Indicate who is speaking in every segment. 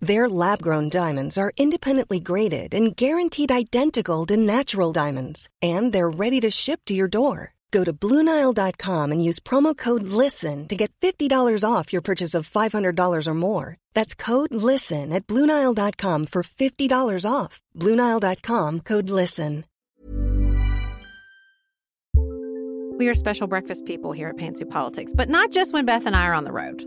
Speaker 1: Their lab grown diamonds are independently graded and guaranteed identical to natural diamonds, and they're ready to ship to your door. Go to Bluenile.com and use promo code LISTEN to get $50 off your purchase of $500 or more. That's code LISTEN at Bluenile.com for $50 off. Bluenile.com code LISTEN.
Speaker 2: We are special breakfast people here at Pantsuit Politics, but not just when Beth and I are on the road.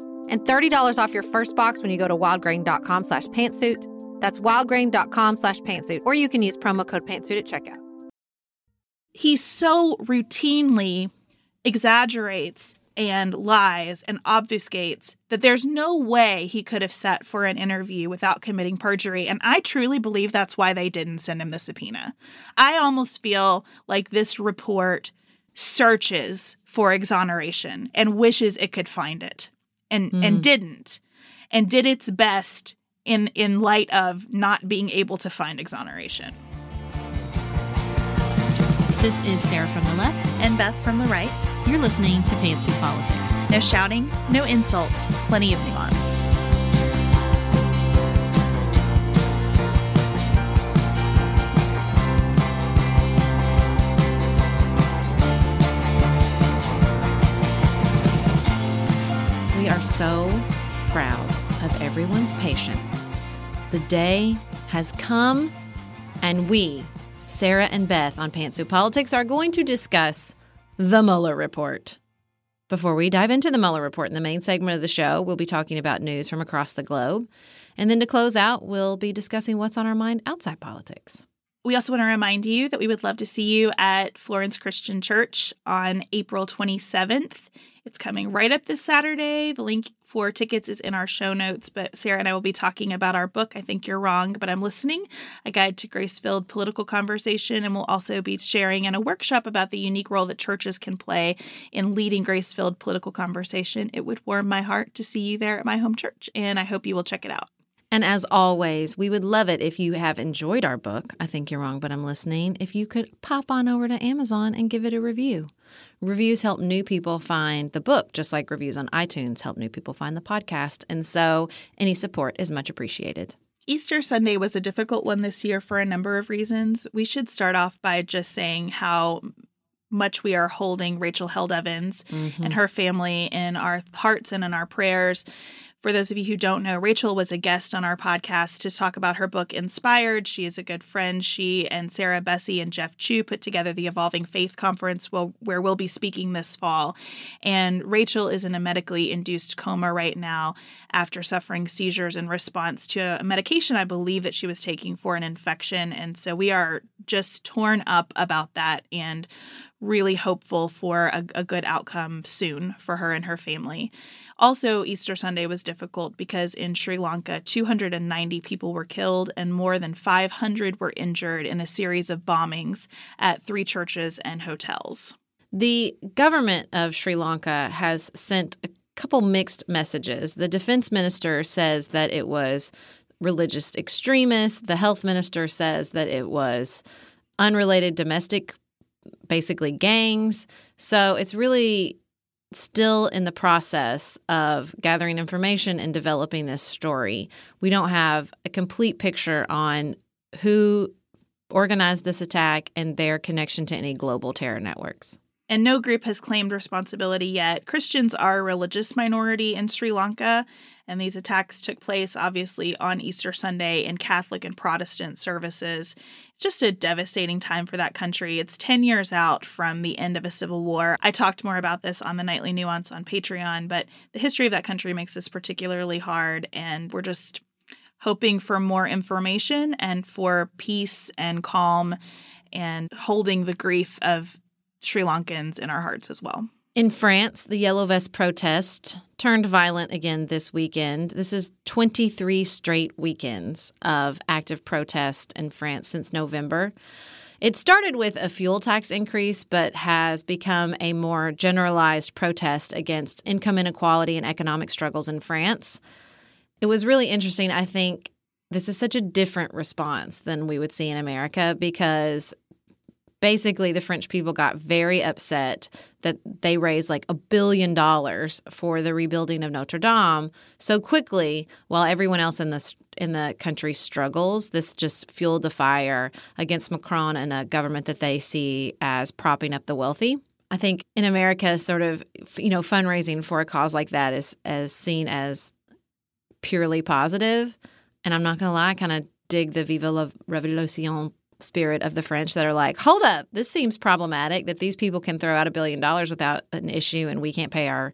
Speaker 2: and $30 off your first box when you go to wildgrain.com slash pantsuit. That's wildgrain.com slash pantsuit, or you can use promo code pantsuit at checkout.
Speaker 3: He so routinely exaggerates and lies and obfuscates that there's no way he could have sat for an interview without committing perjury. And I truly believe that's why they didn't send him the subpoena. I almost feel like this report searches for exoneration and wishes it could find it and mm. and didn't and did its best in in light of not being able to find exoneration.
Speaker 4: This is Sarah from the left
Speaker 3: and Beth from the right.
Speaker 4: You're listening to Pantsuit Politics.
Speaker 3: No shouting, no insults, plenty of nuance.
Speaker 4: Are so proud of everyone's patience. The day has come, and we, Sarah and Beth on Pantsuit Politics, are going to discuss the Mueller report. Before we dive into the Mueller report in the main segment of the show, we'll be talking about news from across the globe. And then to close out, we'll be discussing what's on our mind outside politics.
Speaker 3: We also want to remind you that we would love to see you at Florence Christian Church on April 27th. It's coming right up this Saturday. The link for tickets is in our show notes, but Sarah and I will be talking about our book, I Think You're Wrong, but I'm Listening, a guide to grace filled political conversation. And we'll also be sharing in a workshop about the unique role that churches can play in leading grace filled political conversation. It would warm my heart to see you there at my home church, and I hope you will check it out.
Speaker 4: And as always, we would love it if you have enjoyed our book, I Think You're Wrong, but I'm Listening, if you could pop on over to Amazon and give it a review. Reviews help new people find the book, just like reviews on iTunes help new people find the podcast. And so any support is much appreciated.
Speaker 3: Easter Sunday was a difficult one this year for a number of reasons. We should start off by just saying how much we are holding Rachel Held Evans mm-hmm. and her family in our hearts and in our prayers. For those of you who don't know, Rachel was a guest on our podcast to talk about her book Inspired. She is a good friend. She and Sarah Bessey and Jeff Chu put together the Evolving Faith Conference where we'll be speaking this fall. And Rachel is in a medically induced coma right now after suffering seizures in response to a medication I believe that she was taking for an infection. And so we are just torn up about that and really hopeful for a, a good outcome soon for her and her family. Also, Easter Sunday was difficult because in Sri Lanka, 290 people were killed and more than 500 were injured in a series of bombings at three churches and hotels.
Speaker 4: The government of Sri Lanka has sent a couple mixed messages. The defense minister says that it was religious extremists, the health minister says that it was unrelated domestic basically gangs. So it's really still in the process of gathering information and developing this story. We don't have a complete picture on who organized this attack and their connection to any global terror networks.
Speaker 3: And no group has claimed responsibility yet. Christians are a religious minority in Sri Lanka, and these attacks took place obviously on Easter Sunday in Catholic and Protestant services. It's just a devastating time for that country. It's 10 years out from the end of a civil war. I talked more about this on the Nightly Nuance on Patreon, but the history of that country makes this particularly hard, and we're just hoping for more information and for peace and calm and holding the grief of Sri Lankans in our hearts as well.
Speaker 4: In France, the Yellow Vest protest turned violent again this weekend. This is 23 straight weekends of active protest in France since November. It started with a fuel tax increase, but has become a more generalized protest against income inequality and economic struggles in France. It was really interesting. I think this is such a different response than we would see in America because basically the French people got very upset that they raised like a billion dollars for the rebuilding of Notre Dame so quickly while everyone else in the in the country struggles. This just fueled the fire against Macron and a government that they see as propping up the wealthy. I think in America sort of you know fundraising for a cause like that is as seen as purely positive. And I'm not going to lie I kind of dig the Vive la Revolution spirit of the French that are like, hold up, this seems problematic that these people can throw out a billion dollars without an issue and we can't pay our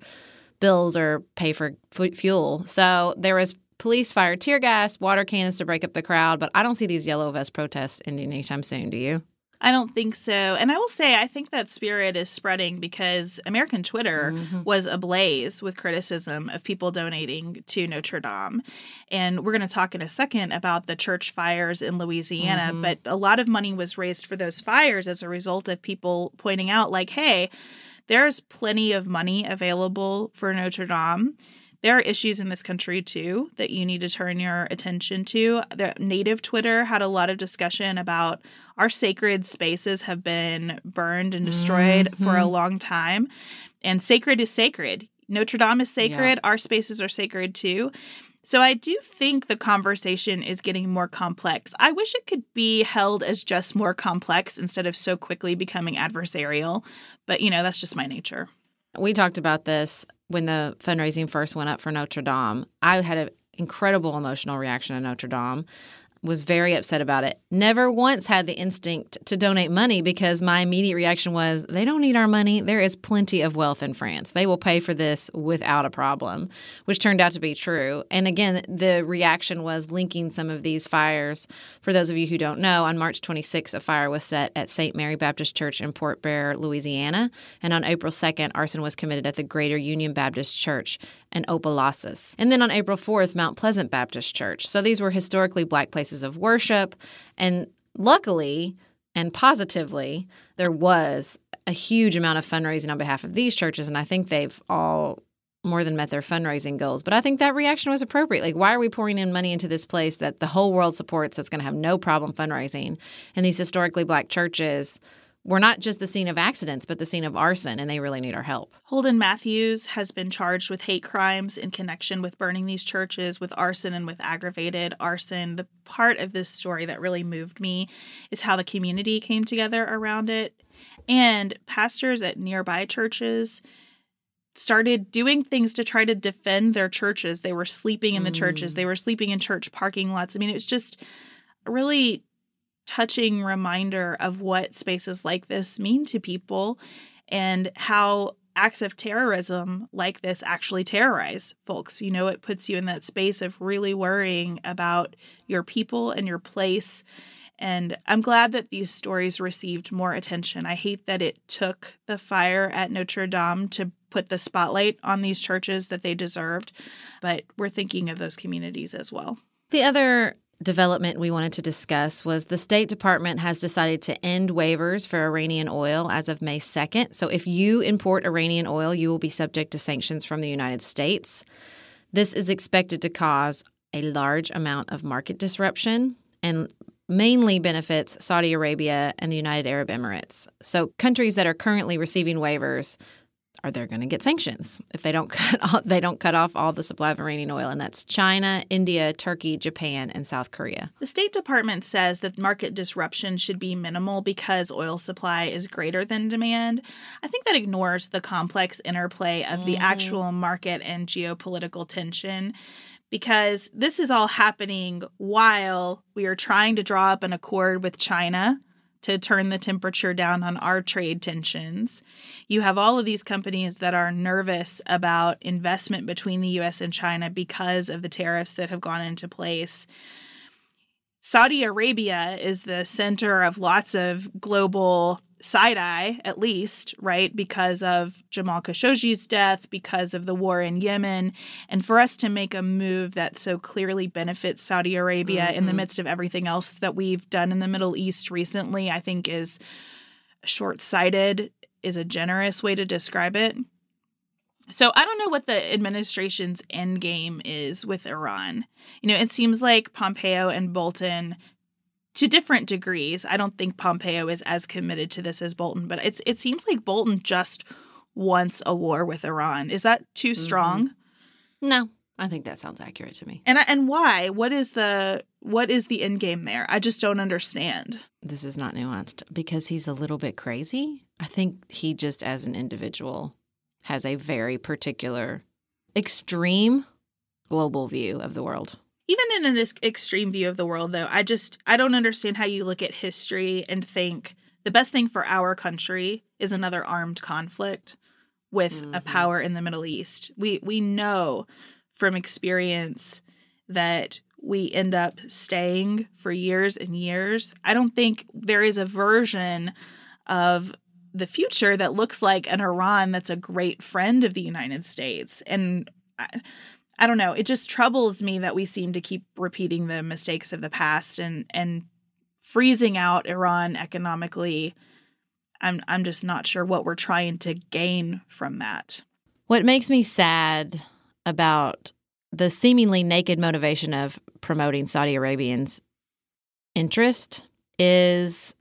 Speaker 4: bills or pay for fuel. So there was police fired tear gas, water cannons to break up the crowd, but I don't see these yellow vest protests ending anytime soon. Do you?
Speaker 3: I don't think so. And I will say, I think that spirit is spreading because American Twitter mm-hmm. was ablaze with criticism of people donating to Notre Dame. And we're going to talk in a second about the church fires in Louisiana. Mm-hmm. But a lot of money was raised for those fires as a result of people pointing out, like, hey, there's plenty of money available for Notre Dame there are issues in this country too that you need to turn your attention to. The native Twitter had a lot of discussion about our sacred spaces have been burned and destroyed mm-hmm. for a mm-hmm. long time. And sacred is sacred. Notre Dame is sacred. Yeah. Our spaces are sacred too. So I do think the conversation is getting more complex. I wish it could be held as just more complex instead of so quickly becoming adversarial. But, you know, that's just my nature.
Speaker 4: We talked about this when the fundraising first went up for Notre Dame. I had an incredible emotional reaction to Notre Dame was very upset about it. Never once had the instinct to donate money because my immediate reaction was they don't need our money. There is plenty of wealth in France. They will pay for this without a problem, which turned out to be true. And again, the reaction was linking some of these fires. For those of you who don't know, on March 26th, a fire was set at St. Mary Baptist Church in Port Barre, Louisiana. And on April 2nd, arson was committed at the Greater Union Baptist Church and Opelousas. And then on April 4th, Mount Pleasant Baptist Church. So these were historically black places of worship. And luckily and positively, there was a huge amount of fundraising on behalf of these churches. And I think they've all more than met their fundraising goals. But I think that reaction was appropriate. Like, why are we pouring in money into this place that the whole world supports that's going to have no problem fundraising? And these historically black churches we're not just the scene of accidents, but the scene of arson, and they really need our help.
Speaker 3: Holden Matthews has been charged with hate crimes in connection with burning these churches, with arson, and with aggravated arson. The part of this story that really moved me is how the community came together around it. And pastors at nearby churches started doing things to try to defend their churches. They were sleeping in the mm. churches, they were sleeping in church parking lots. I mean, it was just really touching reminder of what spaces like this mean to people and how acts of terrorism like this actually terrorize folks. You know, it puts you in that space of really worrying about your people and your place. And I'm glad that these stories received more attention. I hate that it took the fire at Notre Dame to put the spotlight on these churches that they deserved, but we're thinking of those communities as well.
Speaker 4: The other development we wanted to discuss was the State Department has decided to end waivers for Iranian oil as of May 2nd. So if you import Iranian oil, you will be subject to sanctions from the United States. This is expected to cause a large amount of market disruption and mainly benefits Saudi Arabia and the United Arab Emirates. So countries that are currently receiving waivers are they going to get sanctions if they don't cut off, they don't cut off all the supply of Iranian oil and that's China, India, Turkey, Japan and South Korea.
Speaker 3: The State Department says that market disruption should be minimal because oil supply is greater than demand. I think that ignores the complex interplay of the mm-hmm. actual market and geopolitical tension because this is all happening while we are trying to draw up an accord with China to turn the temperature down on our trade tensions. You have all of these companies that are nervous about investment between the US and China because of the tariffs that have gone into place. Saudi Arabia is the center of lots of global side eye, at least, right? Because of Jamal Khashoggi's death, because of the war in Yemen. And for us to make a move that so clearly benefits Saudi Arabia mm-hmm. in the mm-hmm. midst of everything else that we've done in the Middle East recently, I think is short sighted, is a generous way to describe it. So I don't know what the administration's end game is with Iran. You know, it seems like Pompeo and Bolton to different degrees. I don't think Pompeo is as committed to this as Bolton, but it's it seems like Bolton just wants a war with Iran. Is that too mm-hmm. strong?
Speaker 4: Mm-hmm. No, I think that sounds accurate to me.
Speaker 3: And and why? What is the what is the end game there? I just don't understand.
Speaker 4: This is not nuanced because he's a little bit crazy. I think he just as an individual has a very particular extreme global view of the world
Speaker 3: even in an extreme view of the world though i just i don't understand how you look at history and think the best thing for our country is another armed conflict with mm-hmm. a power in the middle east. We we know from experience that we end up staying for years and years. I don't think there is a version of the future that looks like an iran that's a great friend of the united states. And I, I don't know. It just troubles me that we seem to keep repeating the mistakes of the past and and freezing out Iran economically. I'm I'm just not sure what we're trying to gain from that.
Speaker 4: What makes me sad about the seemingly naked motivation of promoting Saudi Arabians' interest is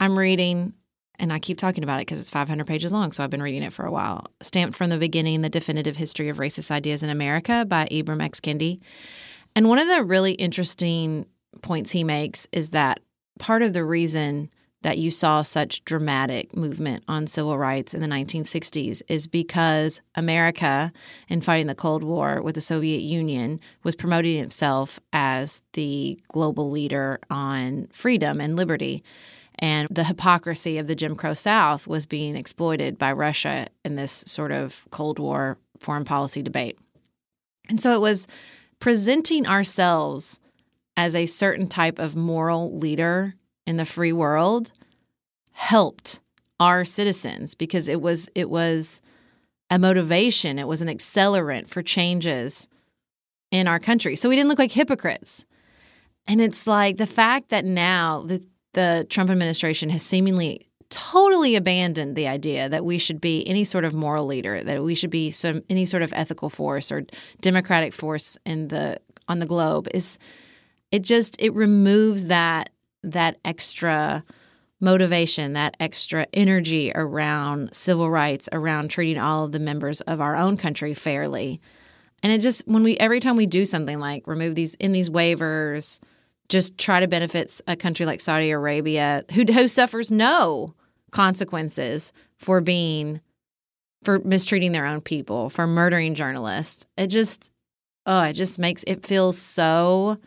Speaker 4: I'm reading and I keep talking about it because it's 500 pages long, so I've been reading it for a while. Stamped from the Beginning The Definitive History of Racist Ideas in America by Ibram X. Kendi. And one of the really interesting points he makes is that part of the reason that you saw such dramatic movement on civil rights in the 1960s is because America, in fighting the Cold War with the Soviet Union, was promoting itself as the global leader on freedom and liberty and the hypocrisy of the Jim Crow South was being exploited by Russia in this sort of Cold War foreign policy debate. And so it was presenting ourselves as a certain type of moral leader in the free world helped our citizens because it was it was a motivation, it was an accelerant for changes in our country. So we didn't look like hypocrites. And it's like the fact that now the the Trump administration has seemingly totally abandoned the idea that we should be any sort of moral leader, that we should be some any sort of ethical force or democratic force in the on the globe is it just it removes that that extra motivation, that extra energy around civil rights, around treating all of the members of our own country fairly. And it just when we every time we do something like remove these in these waivers, just try to benefit a country like Saudi Arabia, who, who suffers no consequences for being for mistreating their own people, for murdering journalists. It just oh, it just makes it feels so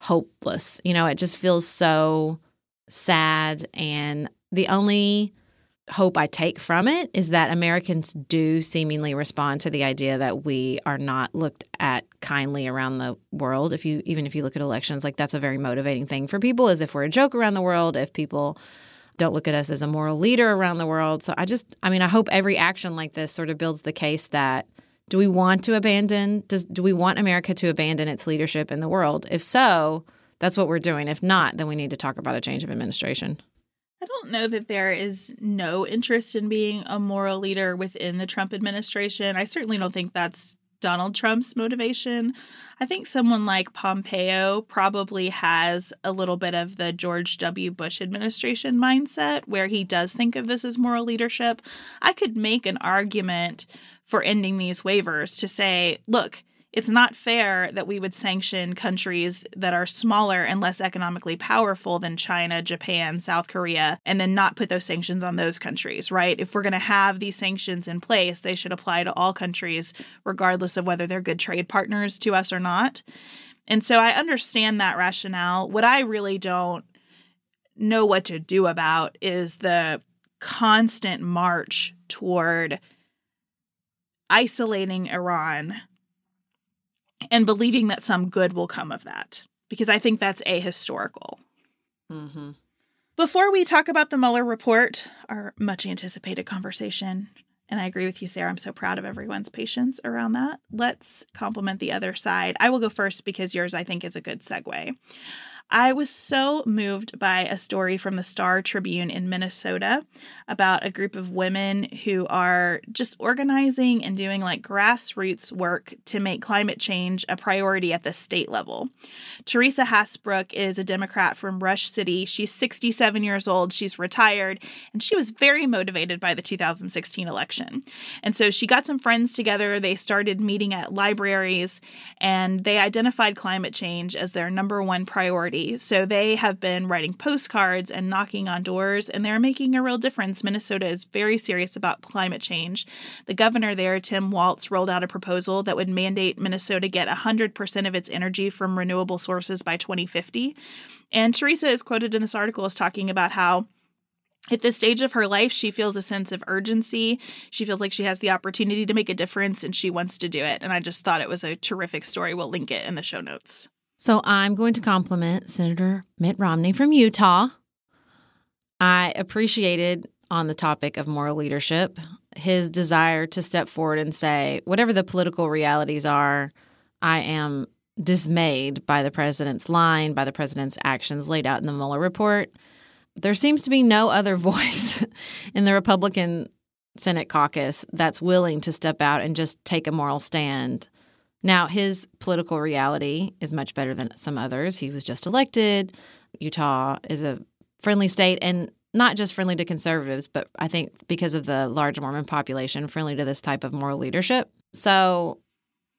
Speaker 4: hopeless. You know, it just feels so sad and the only hope I take from it is that Americans do seemingly respond to the idea that we are not looked at kindly around the world. If you even if you look at elections, like that's a very motivating thing for people is if we're a joke around the world, if people don't look at us as a moral leader around the world. So I just I mean, I hope every action like this sort of builds the case that do we want to abandon does do we want America to abandon its leadership in the world? If so, that's what we're doing. If not, then we need to talk about a change of administration.
Speaker 3: I don't know that there is no interest in being a moral leader within the Trump administration. I certainly don't think that's Donald Trump's motivation. I think someone like Pompeo probably has a little bit of the George W. Bush administration mindset where he does think of this as moral leadership. I could make an argument for ending these waivers to say, look, it's not fair that we would sanction countries that are smaller and less economically powerful than China, Japan, South Korea, and then not put those sanctions on those countries, right? If we're going to have these sanctions in place, they should apply to all countries, regardless of whether they're good trade partners to us or not. And so I understand that rationale. What I really don't know what to do about is the constant march toward isolating Iran and believing that some good will come of that because I think that's ahistorical. Mm-hmm. Before we talk about the Mueller report, our much anticipated conversation, and I agree with you, Sarah, I'm so proud of everyone's patience around that. Let's compliment the other side. I will go first because yours, I think, is a good segue. I was so moved by a story from the Star Tribune in Minnesota about a group of women who are just organizing and doing like grassroots work to make climate change a priority at the state level. Teresa Hasbrouck is a Democrat from Rush City. She's 67 years old, she's retired, and she was very motivated by the 2016 election. And so she got some friends together, they started meeting at libraries, and they identified climate change as their number one priority so they have been writing postcards and knocking on doors, and they're making a real difference. Minnesota is very serious about climate change. The governor there, Tim Walz, rolled out a proposal that would mandate Minnesota get 100% of its energy from renewable sources by 2050. And Teresa is quoted in this article as talking about how at this stage of her life, she feels a sense of urgency. She feels like she has the opportunity to make a difference and she wants to do it. And I just thought it was a terrific story. We'll link it in the show notes.
Speaker 4: So I'm going to compliment Senator Mitt Romney from Utah. I appreciated on the topic of moral leadership his desire to step forward and say, whatever the political realities are, I am dismayed by the president's line, by the president's actions laid out in the Mueller report. There seems to be no other voice in the Republican Senate caucus that's willing to step out and just take a moral stand now, his political reality is much better than some others. He was just elected. Utah is a friendly state and not just friendly to conservatives, but I think because of the large Mormon population, friendly to this type of moral leadership. So,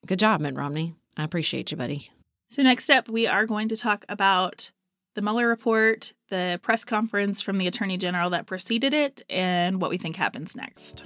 Speaker 4: good job, Mitt Romney. I appreciate you, buddy.
Speaker 3: So, next up, we are going to talk about the Mueller report, the press conference from the Attorney General that preceded it, and what we think happens next.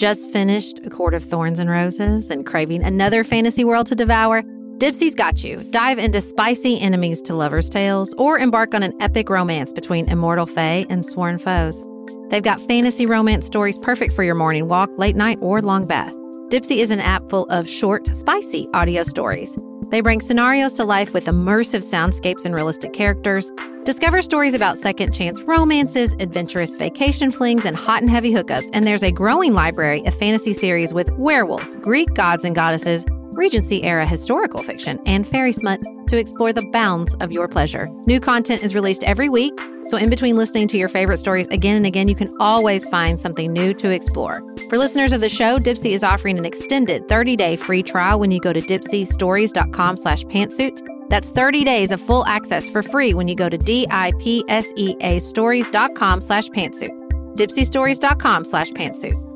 Speaker 2: Just finished A Court of Thorns and Roses and craving another fantasy world to devour? Dipsea's got you. Dive into spicy enemies to lovers' tales or embark on an epic romance between immortal fae and sworn foes. They've got fantasy romance stories perfect for your morning walk, late night, or long bath. Dipsea is an app full of short, spicy audio stories. They bring scenarios to life with immersive soundscapes and realistic characters. Discover stories about second chance romances, adventurous vacation flings, and hot and heavy hookups. And there's a growing library of fantasy series with werewolves, Greek gods and goddesses,
Speaker 4: Regency era historical fiction, and fairy smut to explore the bounds of your pleasure. New content is released every week, so in between listening to your favorite stories again and again, you can always find something new to explore. For listeners of the show, Dipsea is offering an extended 30-day free trial when you go to dipseastories.com slash pantsuit. That's 30 days of full access for free when you go to D-I-P-S-E-A stories.com slash pantsuit. dipseastories.com slash pantsuit.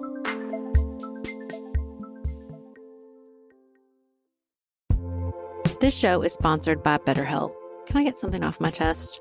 Speaker 4: This show is sponsored by BetterHelp. Can I get something off my chest?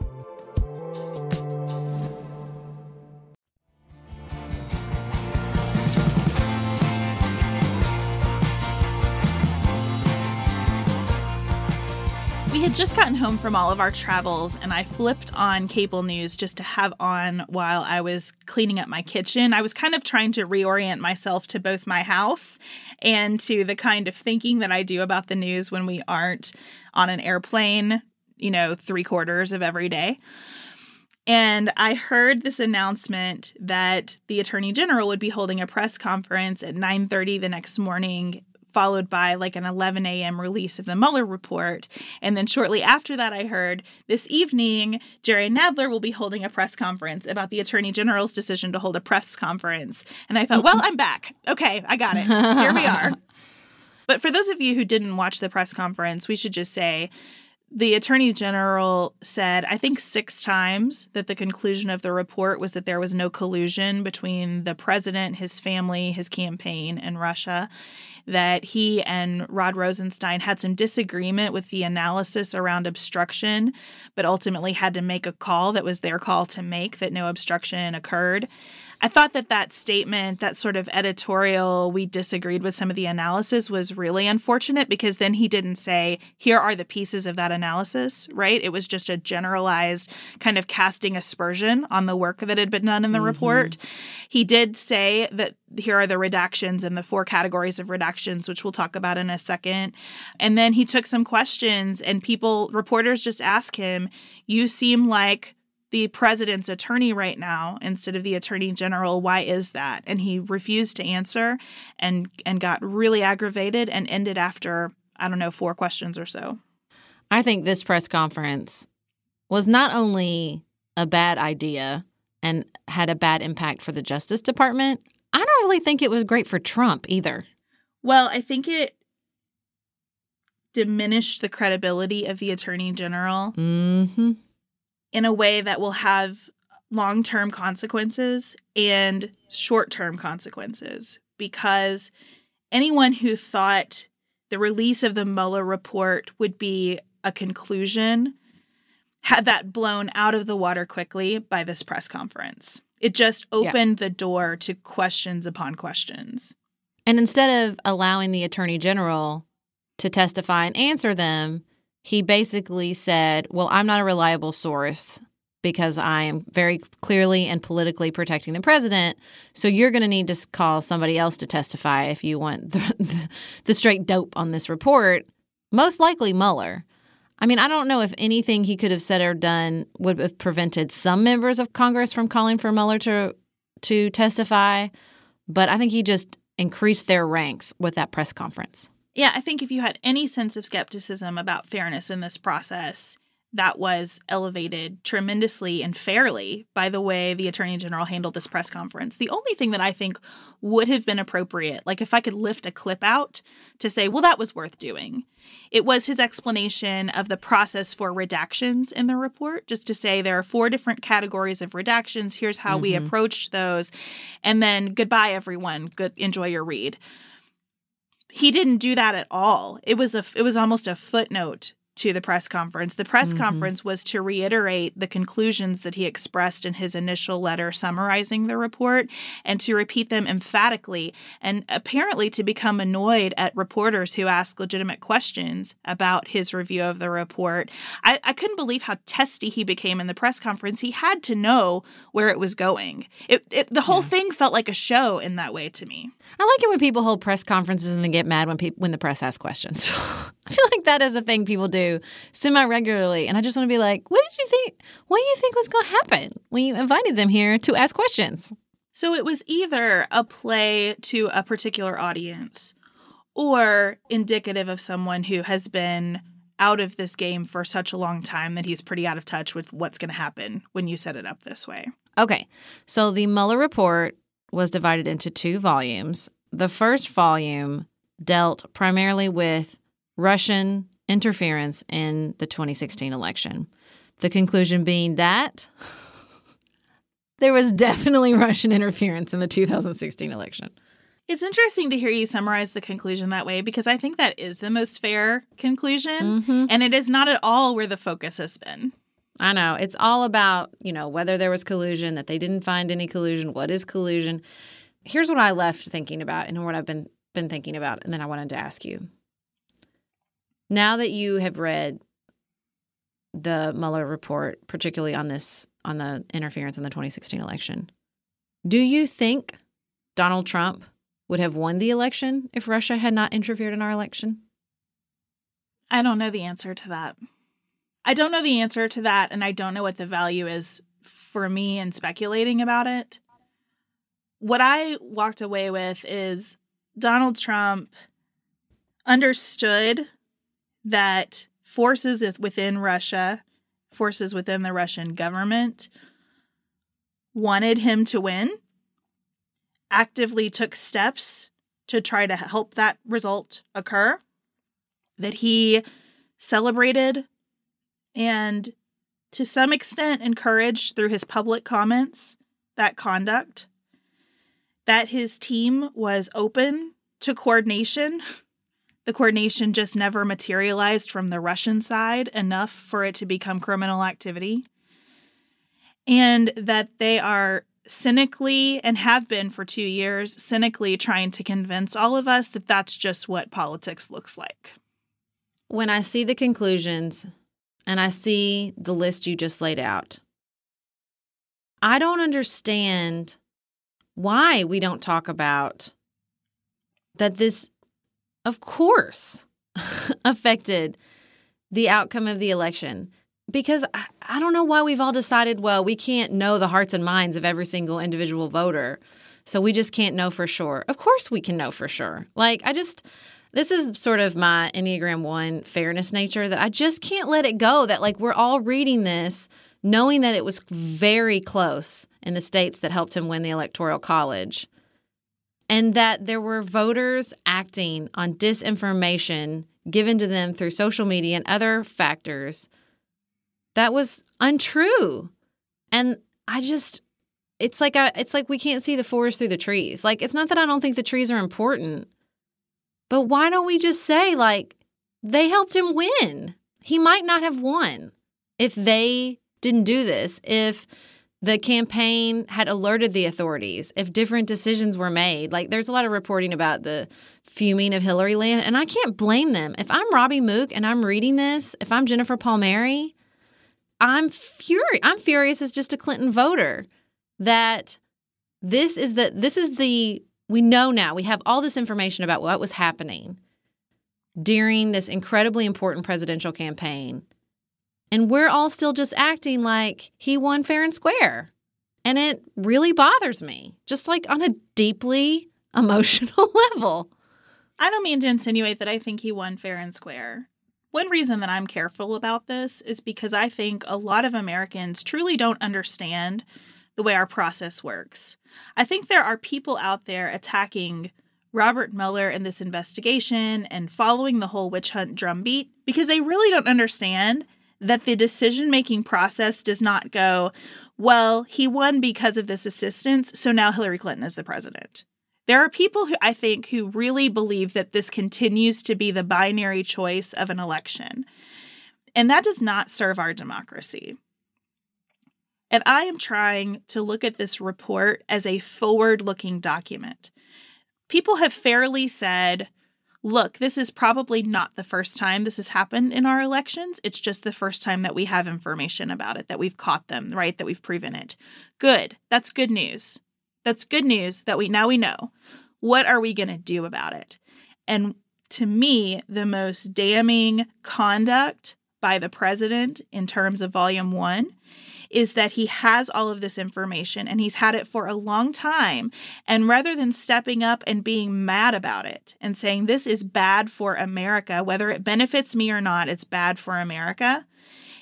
Speaker 3: We had just gotten home from all of our travels, and I flipped on cable news just to have on while I was cleaning up my kitchen. I was kind of trying to reorient myself to both my house and to the kind of thinking that I do about the news when we aren't on an airplane, you know, three quarters of every day. And I heard this announcement that the attorney general would be holding a press conference at 9:30 the next morning followed by like an 11 a.m. release of the Mueller report. And then shortly after that, I heard this evening, Jerry Nadler will be holding a press conference about the Attorney General's decision to hold a press conference. And I thought, well, mm-hmm. I'm back. Okay, I got it. Here we are. But for those of you who didn't watch the press conference, we should just say the attorney general said, I think six times, that the conclusion of the report was that there was no collusion between the president, his family, his campaign, and Russia. That he and Rod Rosenstein had some disagreement with the analysis around obstruction, but ultimately had to make a call that was their call to make that no obstruction occurred. I thought that that statement, that sort of editorial, we disagreed with some of the analysis was really unfortunate because then he didn't say, here are the pieces of that analysis, right? It was just a generalized kind of casting aspersion on the work that had been done in the mm-hmm. report. He did say that here are the redactions and the four categories of redactions, which we'll talk about in a second. And then he took some questions, and people, reporters just asked him, You seem like the president's attorney right now instead of the attorney general why is that? And he refused to answer and and got really aggravated and ended after i don't know four questions or so.
Speaker 5: I think this press conference was not only a bad idea and had a bad impact for the justice department i don't really think it was great for trump either.
Speaker 3: Well i think it diminished the credibility of the attorney general.
Speaker 5: Mm-hmm
Speaker 3: in a way that will have long term consequences and short term consequences because anyone who thought the release of the Mueller report would be a conclusion had that blown out of the water quickly by this press conference. It just opened yeah. the door to questions upon questions.
Speaker 5: And instead of allowing the attorney general to testify and answer them, he basically said, Well, I'm not a reliable source because I am very clearly and politically protecting the president. So you're going to need to call somebody else to testify if you want the, the, the, straight dope on this report. Most likely Mueller. I mean, I don't know if anything he could have said or done would have prevented some members of Congress from calling for Mueller to to testify, but I think he just increased their ranks with that press conference.
Speaker 3: Yeah, I think if you had any sense of skepticism about fairness in this process, that was elevated tremendously and fairly by the way the attorney general handled this press conference. The only thing that I think would have been appropriate, like if I could lift a clip out to say, well, that was worth doing, it was his explanation of the process for redactions in the report, just to say there are four different categories of redactions. Here's how mm-hmm. we approached those. And then goodbye, everyone. Good, enjoy your read he didn't do that at all. It was a it was almost a footnote to the press conference. The press mm-hmm. conference was to reiterate the conclusions that he expressed in his initial letter summarizing the report and to repeat them emphatically and apparently to become annoyed at reporters who ask legitimate questions about his review of the report. I, I couldn't believe how testy he became in the press conference. He had to know where it was going. It, it the whole yeah. thing felt like a show in that way to me.
Speaker 4: I like it when people hold press conferences and then get mad when people when the press asks questions. I feel like that is a thing people do semi regularly. And I just want to be like, what did you think? What do you think was going to happen when you invited them here to ask questions?
Speaker 3: So it was either a play to a particular audience or indicative of someone who has been out of this game for such a long time that he's pretty out of touch with what's going to happen when you set it up this way.
Speaker 4: Okay. So the Mueller report was divided into two volumes. The first volume dealt primarily with Russian interference in the 2016 election. The conclusion being that there was definitely Russian interference in the 2016 election.
Speaker 3: It's interesting to hear you summarize the conclusion that way because I think that is the most fair conclusion. Mm-hmm. And it is not at all where the focus has been.
Speaker 4: I know. It's all about, you know, whether there was collusion, that they didn't find any collusion, what is collusion. Here's what I left thinking about and what I've been been thinking about and then I wanted to ask you. Now that you have read the Mueller report, particularly on this on the interference in the 2016 election, do you think Donald Trump would have won the election if Russia had not interfered in our election?
Speaker 3: I don't know the answer to that. I don't know the answer to that, and I don't know what the value is for me in speculating about it. What I walked away with is Donald Trump understood that forces within Russia, forces within the Russian government, wanted him to win, actively took steps to try to help that result occur, that he celebrated and to some extent encouraged through his public comments that conduct, that his team was open to coordination the coordination just never materialized from the Russian side enough for it to become criminal activity. And that they are cynically, and have been for two years, cynically trying to convince all of us that that's just what politics looks like.
Speaker 4: When I see the conclusions and I see the list you just laid out, I don't understand why we don't talk about that this of course, affected the outcome of the election. Because I, I, don't know why we've all decided, well, we can't know the hearts and minds of every single individual voter. So we just can't know for sure. Of course, we can know for sure. Like, I just, this is sort of my Enneagram 1 fairness nature that I just can't let it go. That, like, we're all reading this knowing that it was very close in the states that helped him win the Electoral College and that there were voters acting on disinformation given to them through social media and other factors that was untrue. And I just it's like I, it's like we can't see the forest through the trees. Like it's not that I don't think the trees are important. But why don't we just say like they helped him win? He might not have won if they didn't do this. If the campaign had alerted the authorities if different decisions were made. Like there's a lot of reporting about the fuming of Hillary land, and I can't blame them. If I'm Robbie Mook and I'm reading this, if I'm Jennifer Palmieri, I'm furious. I'm furious as just a Clinton voter that this is the this is the we know now we have all this information about what was happening during this incredibly important presidential campaign and we're all still just acting like he won fair and square. And it really bothers me, just like on a deeply emotional level.
Speaker 3: I don't mean to insinuate that I think he won fair and square. One reason that I'm careful about this is because I think a lot of Americans truly don't understand the way our process works. I think there are people out there attacking Robert Mueller in this investigation and following the whole witch hunt drumbeat because they really don't understand that the decision making process does not go, well, he won because of this assistance, so now Hillary Clinton is the president. There are people who I think who really believe that this continues to be the binary choice of an election. And that does not serve our democracy. And I am trying to look at this report as a forward looking document. People have fairly said, look, this is probably not the first time this has happened in our elections. It's just the first time that we have information about it, that we've caught them, right? That we've proven it. Good. That's good news. That's good news that we now we know. What are we going to do about it? And to me, the most damning conduct by the president in terms of volume 1 is that he has all of this information and he's had it for a long time. And rather than stepping up and being mad about it and saying, this is bad for America, whether it benefits me or not, it's bad for America,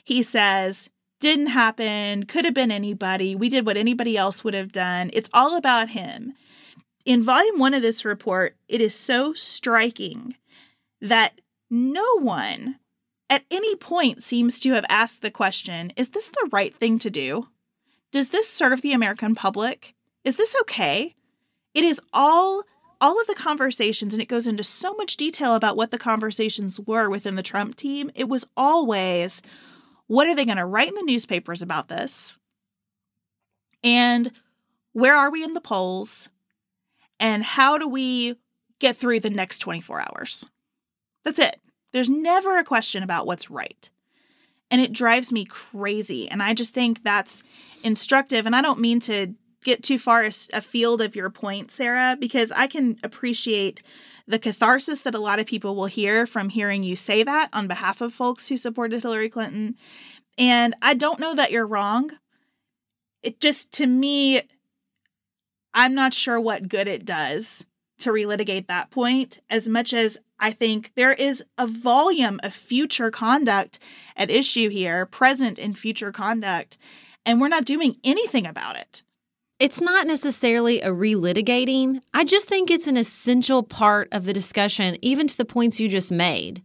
Speaker 3: he says, didn't happen, could have been anybody. We did what anybody else would have done. It's all about him. In volume one of this report, it is so striking that no one at any point seems to have asked the question is this the right thing to do? Does this serve the American public? Is this okay? It is all all of the conversations and it goes into so much detail about what the conversations were within the Trump team. It was always what are they going to write in the newspapers about this? And where are we in the polls? And how do we get through the next 24 hours? That's it. There's never a question about what's right. And it drives me crazy. And I just think that's instructive. And I don't mean to get too far afield of your point, Sarah, because I can appreciate the catharsis that a lot of people will hear from hearing you say that on behalf of folks who supported Hillary Clinton. And I don't know that you're wrong. It just, to me, I'm not sure what good it does to relitigate that point as much as I think there is a volume of future conduct at issue here, present in future conduct, and we're not doing anything about it
Speaker 4: it's not necessarily a relitigating. I just think it's an essential part of the discussion, even to the points you just made.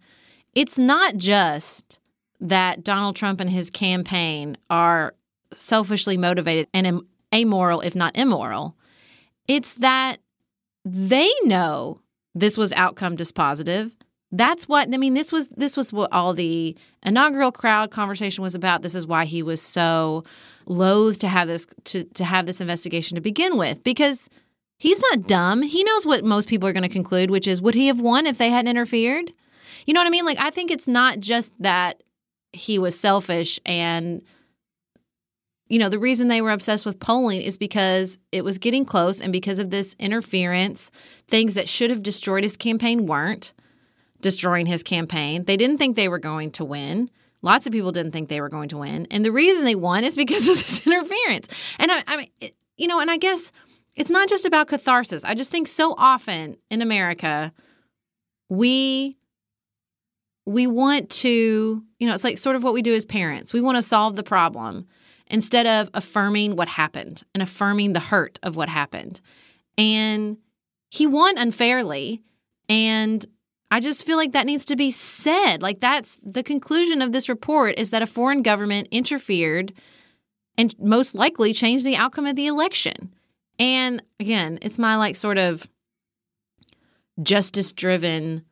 Speaker 4: It's not just that Donald Trump and his campaign are selfishly motivated and amoral, if not immoral. It's that they know this was outcome dispositive. That's what I mean. This was this was what all the inaugural crowd conversation was about. This is why he was so loath to have this to, to have this investigation to begin with because he's not dumb. He knows what most people are going to conclude, which is would he have won if they hadn't interfered? You know what I mean? Like I think it's not just that he was selfish and you know, the reason they were obsessed with polling is because it was getting close and because of this interference, things that should have destroyed his campaign weren't destroying his campaign. They didn't think they were going to win. Lots of people didn't think they were going to win. And the reason they won is because of this interference. And I, I mean, it, you know, and I guess it's not just about catharsis. I just think so often in America, we we want to, you know, it's like sort of what we do as parents. We want to solve the problem instead of affirming what happened and affirming the hurt of what happened. And he won unfairly. And I just feel like that needs to be said. Like that's the conclusion of this report is that a foreign government interfered and most likely changed the outcome of the election. And again, it's my like sort of justice driven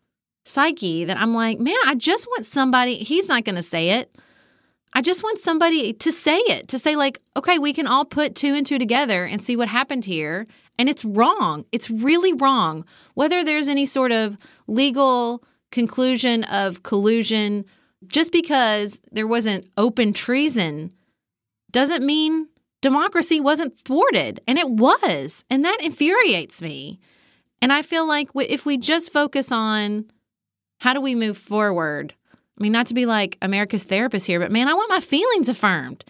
Speaker 4: psyche that I'm like, man, I just want somebody, he's not going to say it. I just want somebody to say it, to say, like, okay, we can all put two and two together and see what happened here and it's wrong. It's really wrong. Whether there's any sort of legal conclusion of collusion, just because there wasn't open treason doesn't mean democracy wasn't thwarted. And it was. And that infuriates me. And I feel like if we just focus on how do we move forward, mean, not to be like America's therapist here, but man, I want my feelings affirmed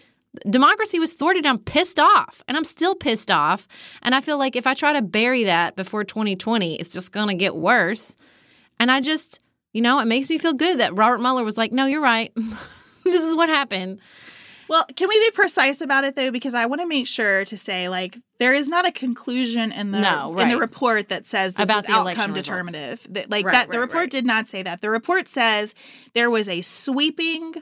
Speaker 4: democracy was thwarted. I'm pissed off, and I'm still pissed off. And I feel like if I try to bury that before 2020, it's just going to get worse. And I just, You know, it makes me feel good that Robert Mueller was like, no, you're right. this is what happened.
Speaker 3: Well, can we be precise about it though? Because I want to make sure to say, like, there is not a conclusion in the
Speaker 4: No,
Speaker 3: in the report that says this
Speaker 4: About
Speaker 3: was outcome determinative. That, like
Speaker 4: Right,
Speaker 3: that, the report
Speaker 4: right.
Speaker 3: did not say that. The report says there was a sweeping,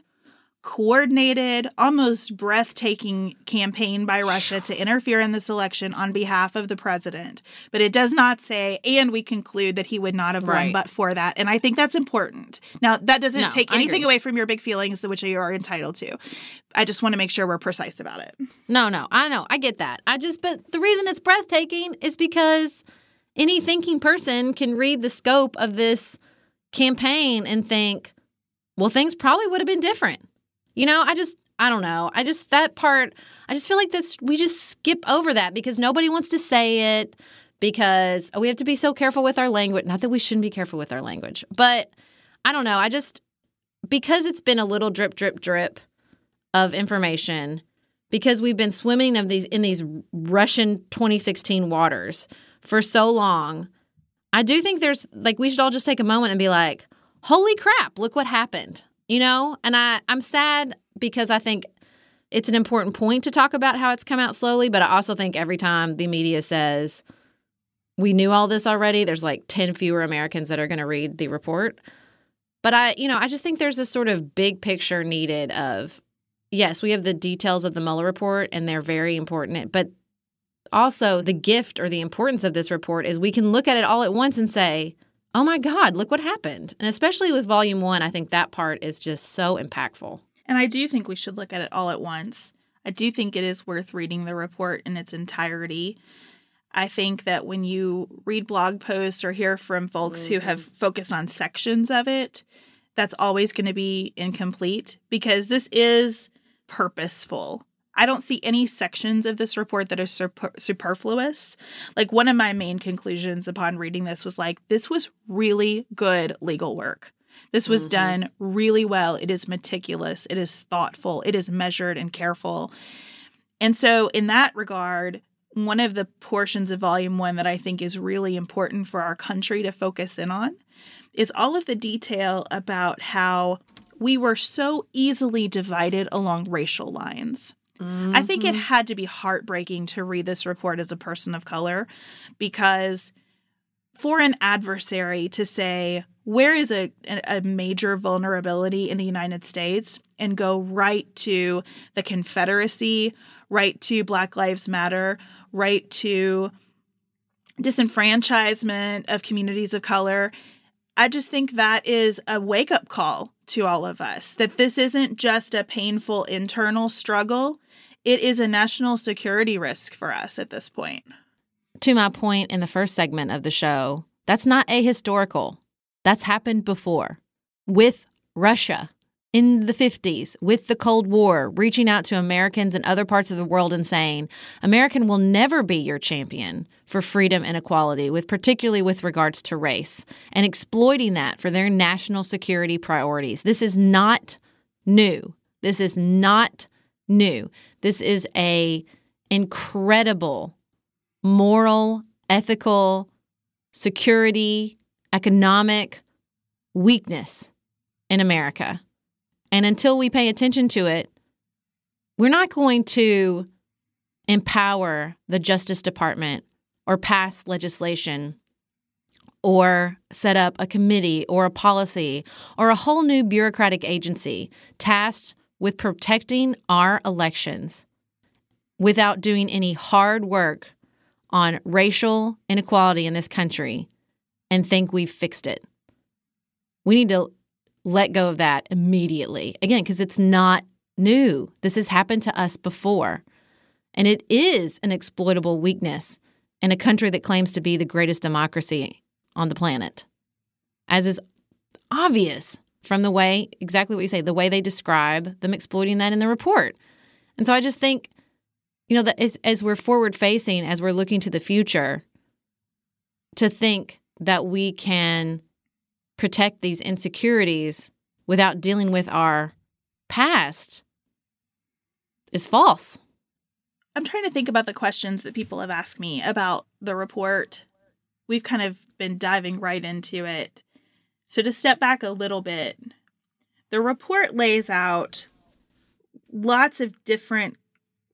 Speaker 3: coordinated, almost breathtaking campaign by Russia to interfere in this election on behalf of the president. But it does not say, and we conclude that he would not have won
Speaker 4: Right.
Speaker 3: but for that. And I think that's important. Now, that doesn't
Speaker 4: No,
Speaker 3: take anything away from your big feelings, which you are entitled to. I just want to make sure we're precise about it.
Speaker 4: No, no, I know. I get that. I just, but the reason it's breathtaking is because any thinking person can read the scope of this campaign and think, well, things probably would have been different. You know, I just, I don't know. I just, that part, I just feel like that's, we just skip over that because nobody wants to say it because we have to be so careful with our language. Not that we shouldn't be careful with our language, but I don't know. I just, because it's been a little drip, drip, drip of information, because we've been swimming of these in these Russian 2016 waters for so long, I do think there's like we should all just take a moment and be like, "Holy crap, look what happened." You know? And I I'm sad because I think it's an important point to talk about how it's come out slowly, but I also think every time the media says we knew all this already, there's like 10 fewer Americans that are going to read the report. But I, you know, I just think there's this sort of big picture needed of yes, we have the details of the Mueller report and they're very important, but also the gift or the importance of this report is we can look at it all at once and say, "Oh my god, look what happened." And especially with volume 1, I think that part is just so impactful.
Speaker 3: And I do think we should look at it all at once. I do think it is worth reading the report in its entirety. I think that when you read blog posts or hear from folks who have focused on sections of it, that's always going to be incomplete because this is purposeful. I don't see any sections of this report that are super- superfluous. Like one of my main conclusions upon reading this was like this was really good legal work. This was mm-hmm. done really well. It is meticulous, it is thoughtful, it is measured and careful. And so, in that regard, one of the portions of volume one that I think is really important for our country to focus in on is all of the detail about how we were so easily divided along racial lines. I think it mm-hmm. had to be heartbreaking to read this report as a person of color because for an adversary to say, where is a, a major vulnerability in the United States and go right to the Confederacy, right to Black Lives Matter, right to disenfranchisement of communities of color. I just think that is a wake up call to all of us that this isn't just a painful internal struggle, it is a national security risk for us at this point.
Speaker 4: To my point in the first segment of the show, that's not ahistorical. That's happened before with Russia in the 50s, with the Cold War, reaching out to Americans in other parts of the world and saying, American will never be your champion for freedom and equality, with particularly with regards to race, and exploiting that for their national security priorities. This is not new. This is not new. This is a incredible moral, ethical, security, economic weakness in America. And until we pay attention to it, we're not going to empower the Justice Department or pass legislation or set up a committee or a policy or a whole new bureaucratic agency tasked with protecting our elections without doing any hard work on racial inequality in this country and think we've fixed it. We need to let go of that immediately. Again, because it's not new. This has happened to us before. And it is an exploitable weakness in a country that claims to be the greatest democracy on the planet. As is obvious from the way, exactly what you say, the way they describe them exploiting that in the report. And so I just think, you know, that as, as we're forward facing, as we're looking to the future, to think that we can protect these insecurities without dealing with our past is false.
Speaker 3: I'm trying to think about the questions that people have asked me about the report. We've kind of been diving right into it. So, to step back a little bit, the report lays out lots of different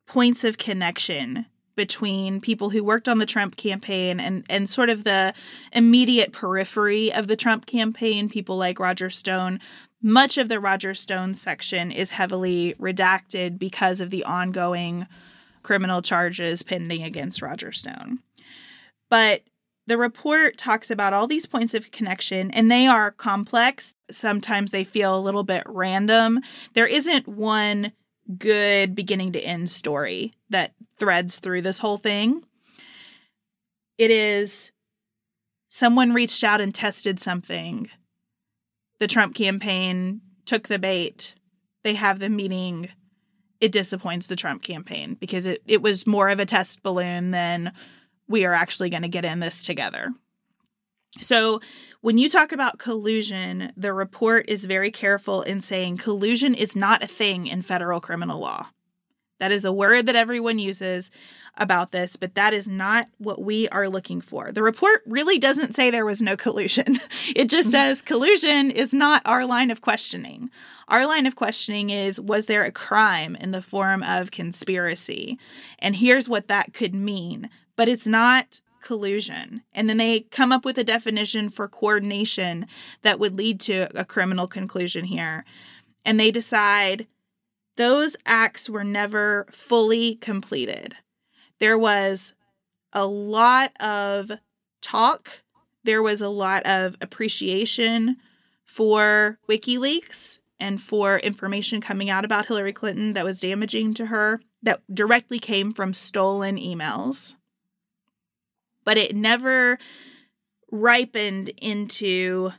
Speaker 3: points of connection between people who worked on the Trump campaign and, and sort of the immediate periphery of the Trump campaign, people like Roger Stone. Much of the Roger Stone section is heavily redacted because of the ongoing criminal charges pending against Roger Stone. But the report talks about all these points of connection, and they are complex. Sometimes they feel a little bit random. There isn't one good beginning to end story that threads through this whole thing. It is someone reached out and tested something. The Trump campaign took the bait. They have the meeting. It disappoints the Trump campaign because it, it was more of a test balloon than we are actually going to get in this together. So, when you talk about collusion, the report is very careful in saying collusion is not a thing in federal criminal law. That is a word that everyone uses about this, but that is not what we are looking for. The report really doesn't say there was no collusion. It just mm-hmm. says collusion is not our line of questioning. Our line of questioning is was there a crime in the form of conspiracy? And here's what that could mean but it's not collusion. And then they come up with a definition for coordination that would lead to a criminal conclusion here. And they decide those acts were never fully completed. There was a lot of talk, there was a lot of appreciation for WikiLeaks and for information coming out about Hillary Clinton that was damaging to her that directly came from stolen emails but it never ripened into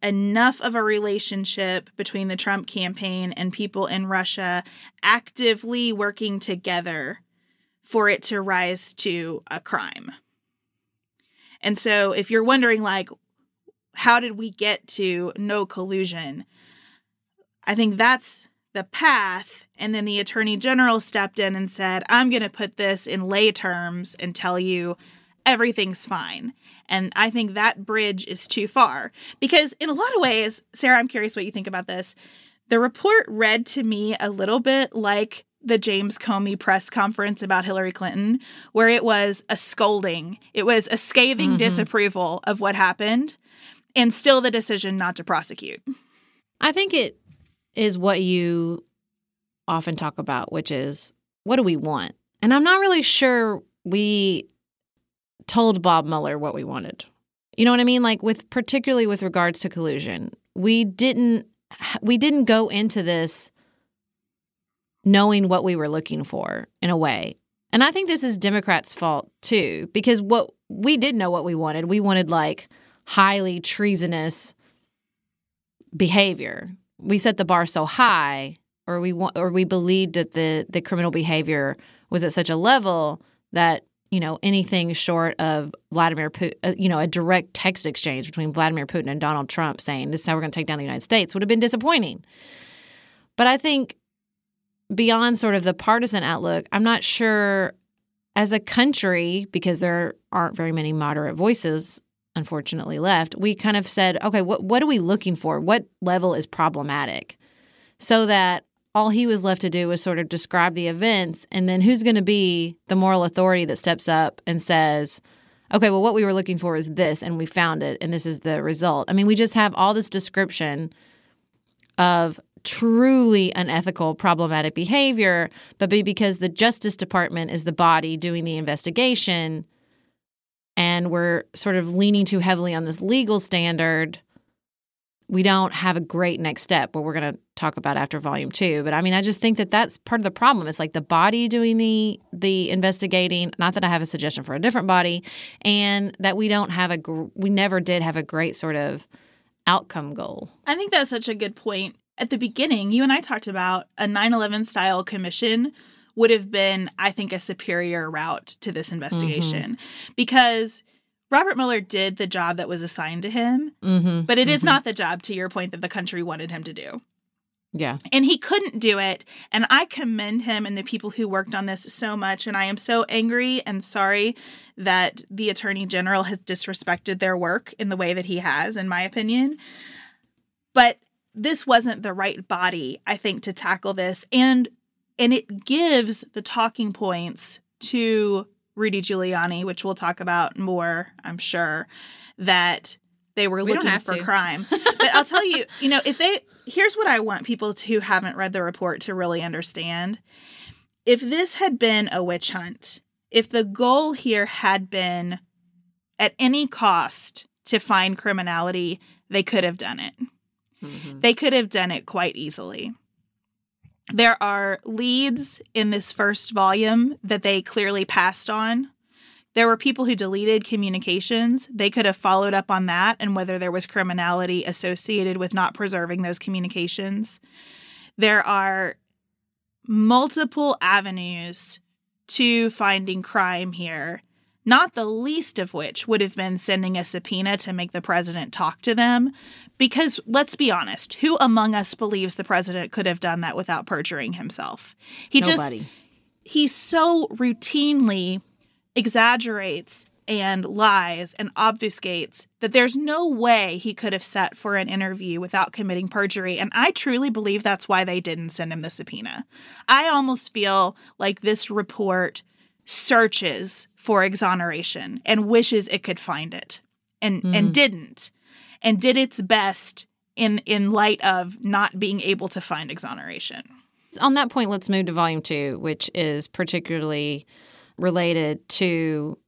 Speaker 3: enough of a relationship between the Trump campaign and people in Russia actively working together for it to rise to a crime. And so if you're wondering like how did we get to no collusion? I think that's the path and then the attorney general stepped in and said, "I'm going to put this in lay terms and tell you everything's fine. And I think that bridge is too far because, in a lot of ways, Sarah, I'm curious what you think about this. The report read to me a little bit like the James Comey press conference about Hillary Clinton, where it was a scolding, it was a scathing mm-hmm. disapproval of what happened, and still the decision not to prosecute.
Speaker 4: I think it is what you often talk about, which is what do we want? And I'm not really sure we told Bob Mueller what we wanted. You know what I mean? Like with particularly with regards to collusion, we didn't we didn't go into this knowing what we were looking for in a way. And I think this is Democrats' fault too, because what we did know what we wanted. We wanted like highly treasonous behavior. We set the bar so high, or we want, or we believed that the the criminal behavior was at such a level that you know, anything short of Vladimir Putin, uh, you know, a direct text exchange between Vladimir Putin and Donald Trump saying this is how we're going to take down the United States would have been disappointing. But I think beyond sort of the partisan outlook, I'm not sure as a country, because there aren't very many moderate voices, unfortunately, left, we kind of said, okay, what, what are we looking for? What level is problematic? So that all he was left to do was sort of describe the events and then who's going to be the moral authority that steps up and says okay well what we were looking for is this and we found it and this is the result. I mean we just have all this description of truly unethical problematic behavior but because the justice department is the body doing the investigation and we're sort of leaning too heavily on this legal standard we don't have a great next step what we're going to talk about after volume two. But i mean i just think that that's part of the problem. It's like the body doing the the investigating not that i have a suggestion for a different body and that we don't have a we never did have a great sort of outcome goal.
Speaker 3: I think that's such a good point. At the beginning you and i talked about a 9-11 style commission would have been i think a superior route to this investigation. Mm-hmm. because Robert Mueller did the job that was assigned to him, mm-hmm, but it mm-hmm. is not the job, to your point, that the country wanted him to do.
Speaker 4: Yeah.
Speaker 3: And he couldn't do it. And I commend him and the people who worked on this so much. And I am so angry and sorry that the attorney general has disrespected their work in the way that he has, in my opinion. But this wasn't the right body, I think, to tackle this. And and it gives the talking points to Rudy Giuliani, which we'll talk about more, I'm sure, that they were
Speaker 4: We
Speaker 3: looking for
Speaker 4: to.
Speaker 3: crime. but I'll tell you, you know, if they here's what I want people to, who haven't read the report to really understand. If this had been a witch hunt, if the goal here had been at any cost to find criminality, they could have done it. Mm-hmm. They could have done it quite easily. There are leads in this first volume that they clearly passed on. There were people who deleted communications. They could have followed up on that and whether there was criminality associated with not preserving those communications. There are multiple avenues to finding crime here, not the least of which would have been sending a subpoena to make the president talk to them. Because let's be honest, who among us believes the president could have done that without perjuring himself? He
Speaker 4: Nobody.
Speaker 3: just he so routinely exaggerates and lies and obfuscates that there's no way he could have sat for an interview without committing perjury. And I truly believe that's why they didn't send him the subpoena. I almost feel like this report searches for exoneration and wishes it could find it and and hmm. didn't and did its best in in light of not being able to find exoneration.
Speaker 4: on that point, let's move to volume two, which is particularly related to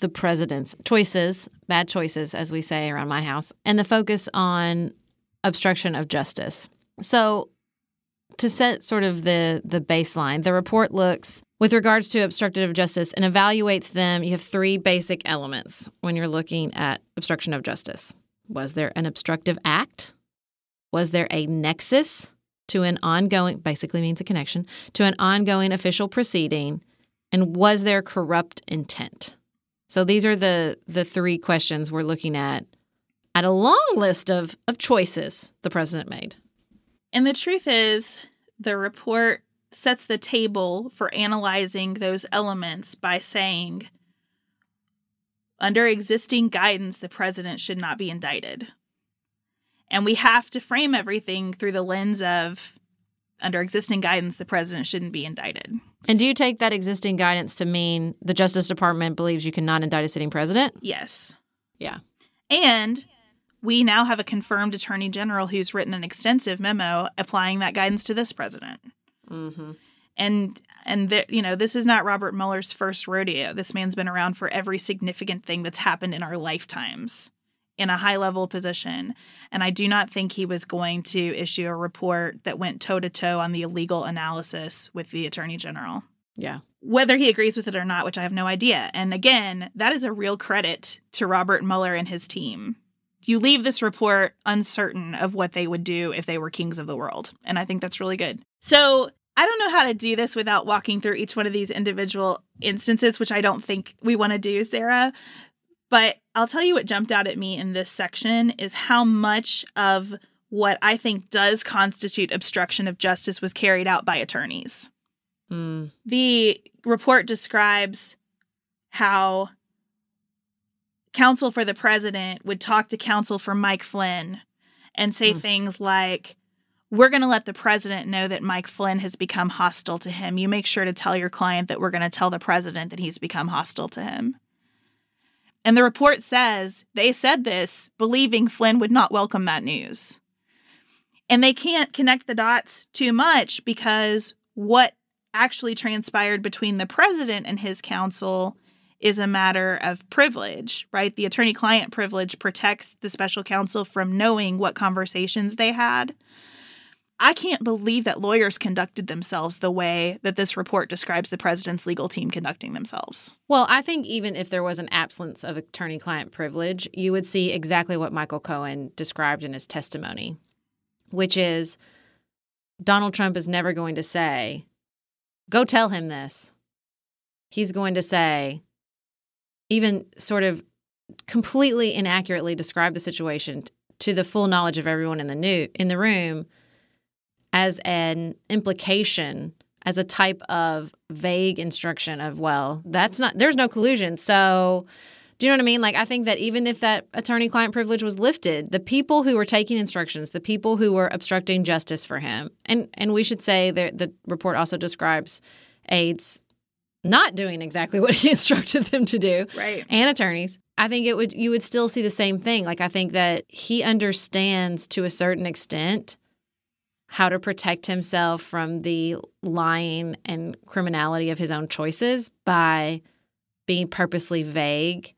Speaker 4: the president's choices, bad choices, as we say around my house, and the focus on obstruction of justice. So, to set sort of the the baseline, the report looks with regards to obstructive justice and evaluates them. You have three basic elements when you're looking at obstruction of justice. Was there an obstructive act? Was there a nexus to an ongoing, basically means a connection, to an ongoing official proceeding? And was there corrupt intent? So these are the the three questions we're looking at at a long list of, of choices the president made.
Speaker 3: And the truth is, the report sets the table for analyzing those elements by saying, under existing guidance, the president should not be indicted. And we have to frame everything through the lens of, under existing guidance, the president shouldn't be indicted.
Speaker 4: And do you take that existing guidance to mean the Justice Department believes you cannot indict a sitting president?
Speaker 3: Yes.
Speaker 4: Yeah.
Speaker 3: And we now have a confirmed attorney general who's written an extensive memo applying that guidance to this president.
Speaker 4: Mm-hmm.
Speaker 3: and and you know this is not Robert Mueller's first rodeo. This man's been around for every significant thing that's happened in our lifetimes in a high level position, and I do not think he was going to issue a report that went toe to toe on the illegal analysis with the attorney general.
Speaker 4: Yeah.
Speaker 3: Whether he agrees with it or not, which I have no idea. And again, that is a real credit to Robert Mueller and his team. You leave this report uncertain of what they would do if they were kings of the world. And I think that's really good. So I don't know how to do this without walking through each one of these individual instances, which I don't think we want to do, Sarah. But I'll tell you what jumped out at me in this section is how much of what I think does constitute obstruction of justice was carried out by attorneys.
Speaker 4: Mm.
Speaker 3: The report describes how counsel for the president would talk to counsel for Mike Flynn and say things like, We're going to let the president know that Mike Flynn has become hostile to him. You make sure to tell your client that we're going to tell the president that he's become hostile to him. And the report says they said this believing Flynn would not welcome that news. And they can't connect the dots too much because what actually transpired between the president and his counsel is a matter of privilege, right? The attorney client privilege protects the special counsel from knowing what conversations they had. I can't believe that lawyers conducted themselves the way that this report describes the president's legal team conducting themselves.
Speaker 4: Well, I think even if there was an absence of attorney client privilege, you would see exactly what Michael Cohen described in his testimony, which is Donald Trump is never going to say, go tell him this. He's going to say, even sort of completely inaccurately describe the situation to the full knowledge of everyone in the new in the room as an implication as a type of vague instruction of well that's not there's no collusion so Do you know what I mean? Like, I think that even if that attorney client privilege was lifted, the people who were taking instructions, the people who were obstructing justice for him, and, and we should say that the report also describes aides not doing exactly what he instructed them to do,
Speaker 3: Right.
Speaker 4: and attorneys. I think it would you would still see the same thing. Like I think that he understands to a certain extent how to protect himself from the lying and criminality of his own choices by being purposely vague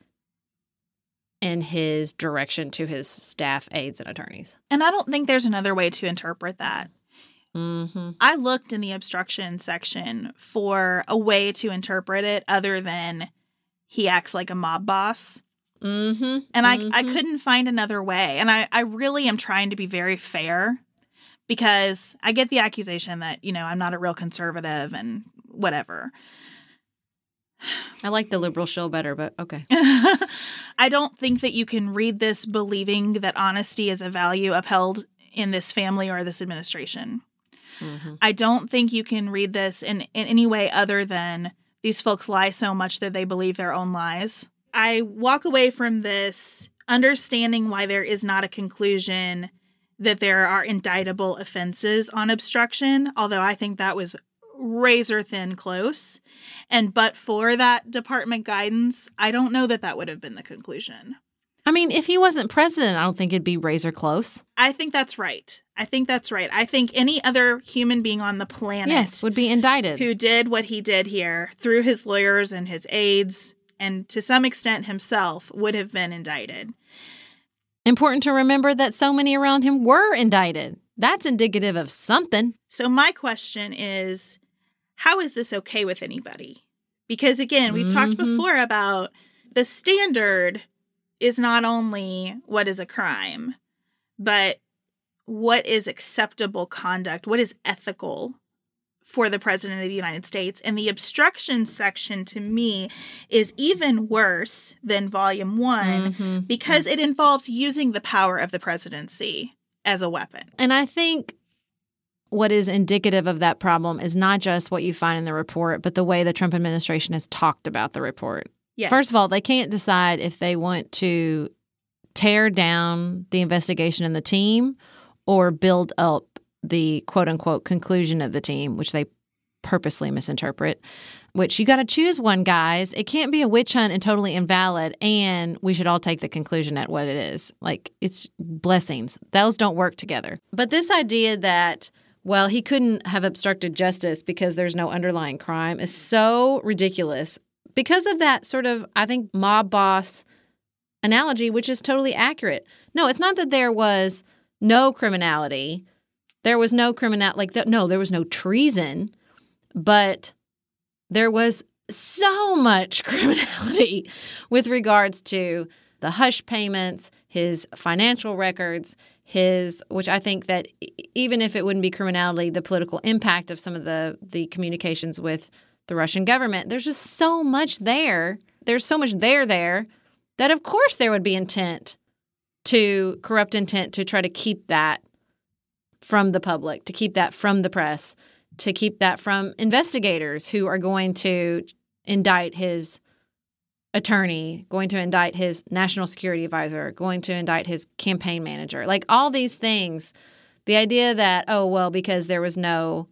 Speaker 4: in his direction to his staff, aides, and attorneys.
Speaker 3: And I don't think there's another way to interpret that.
Speaker 4: Mm-hmm.
Speaker 3: I looked in the obstruction section for a way to interpret it other than he acts like a mob boss.
Speaker 4: Mm-hmm.
Speaker 3: And I, I couldn't find another way. And I, I really am trying to be very fair because I get the accusation that, you know, I'm not a real conservative and whatever.
Speaker 4: I like the liberal show better, but okay.
Speaker 3: I don't think that you can read this believing that honesty is a value upheld in this family or this administration.
Speaker 4: Mm-hmm.
Speaker 3: I don't think you can read this in, in any way other than these folks lie so much that they believe their own lies. I walk away from this understanding why there is not a conclusion that there are indictable offenses on obstruction, although I think that was razor thin close. And but for that department guidance, I don't know that that would have been the conclusion.
Speaker 4: I mean, if he wasn't president, I don't think it'd be razor close.
Speaker 3: I think that's right. I think that's right. I think any other human being on the planet
Speaker 4: Yes, would be indicted.
Speaker 3: who did what he did here through his lawyers and his aides and to some extent himself would have been indicted.
Speaker 4: Important to remember that so many around him were indicted. That's indicative of something.
Speaker 3: So my question is how is this okay with anybody? Because again, we've talked
Speaker 4: Mhm.
Speaker 3: before about the standard is not only what is a crime, but what is acceptable conduct, what is ethical for the president of the United States. And the obstruction section to me is even worse than volume one
Speaker 4: Mhm.
Speaker 3: because it involves using the power of the presidency as a weapon.
Speaker 4: And I think what is indicative of that problem is not just what you find in the report, but the way the Trump administration has talked about the report.
Speaker 3: Yes.
Speaker 4: First of all, they can't decide if they want to tear down the investigation and the team or build up the quote unquote conclusion of the team, which they purposely misinterpret. Which you got to choose one, guys. It can't be a witch hunt and totally invalid, and we should all take the conclusion at what it is. Like, it's blessings. Those don't work together. But this idea that, well, he couldn't have obstructed justice because there's no underlying crime is so ridiculous because of that sort of, I think, mob boss analogy, which is totally accurate. No, it's not that there was no criminality. There was no criminal, like, th- no, there was no treason, but there was so much criminality with regards to the hush payments, his financial records, his, which I think that even if it wouldn't be criminality, the political impact of some of the the communications with the Russian government, there's just so much there. There's so much there there that of course there would be intent to corrupt intent to try to keep that from the public, to keep that from the press, to keep that from investigators who are going to indict his attorney, going to indict his national security advisor, going to indict his campaign manager. Like all these things, the idea that, oh, well, because there was no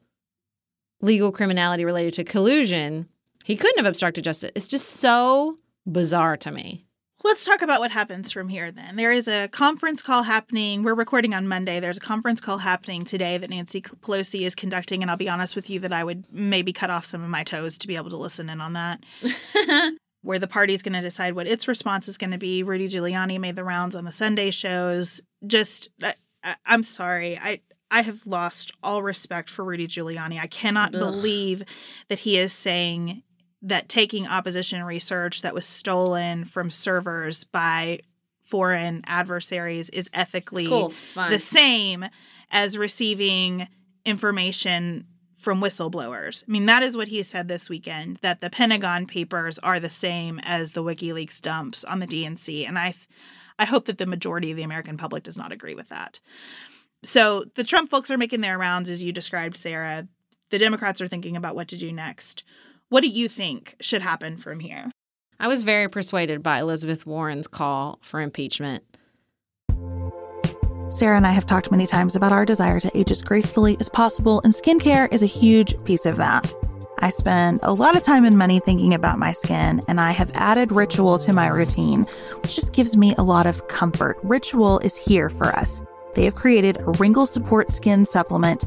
Speaker 4: legal criminality related to collusion, he couldn't have obstructed justice. It's just so bizarre to me.
Speaker 3: Let's talk about what happens from here then. There is a conference call happening. We're recording on Monday. There's a conference call happening today that Nancy Pelosi is conducting. And I'll be honest with you that I would maybe cut off some of my toes to be able to listen in on that. Where the party's going to decide what its response is going to be. Rudy Giuliani made the rounds on the Sunday shows. Just, I, I'm sorry. I, I have lost all respect for Rudy Giuliani. I cannot
Speaker 4: Ugh.
Speaker 3: believe that he is saying that taking opposition research that was stolen from servers by foreign adversaries is ethically
Speaker 4: It's cool. It's
Speaker 3: the same as receiving information from whistleblowers. I mean, that is what he said this weekend that the Pentagon papers are the same as the WikiLeaks dumps on the DNC, and I I hope that the majority of the American public does not agree with that. So, the Trump folks are making their rounds as you described, Sarah. The Democrats are thinking about what to do next. What do you think should happen from here?
Speaker 4: I was very persuaded by Elizabeth Warren's call for impeachment.
Speaker 3: Sarah and I have talked many times about our desire to age as gracefully as possible, and skincare is a huge piece of that. I spend a lot of time and money thinking about my skin, and I have added Ritual to my routine, which just gives me a lot of comfort. Ritual is here for us. They have created a wrinkle support skin supplement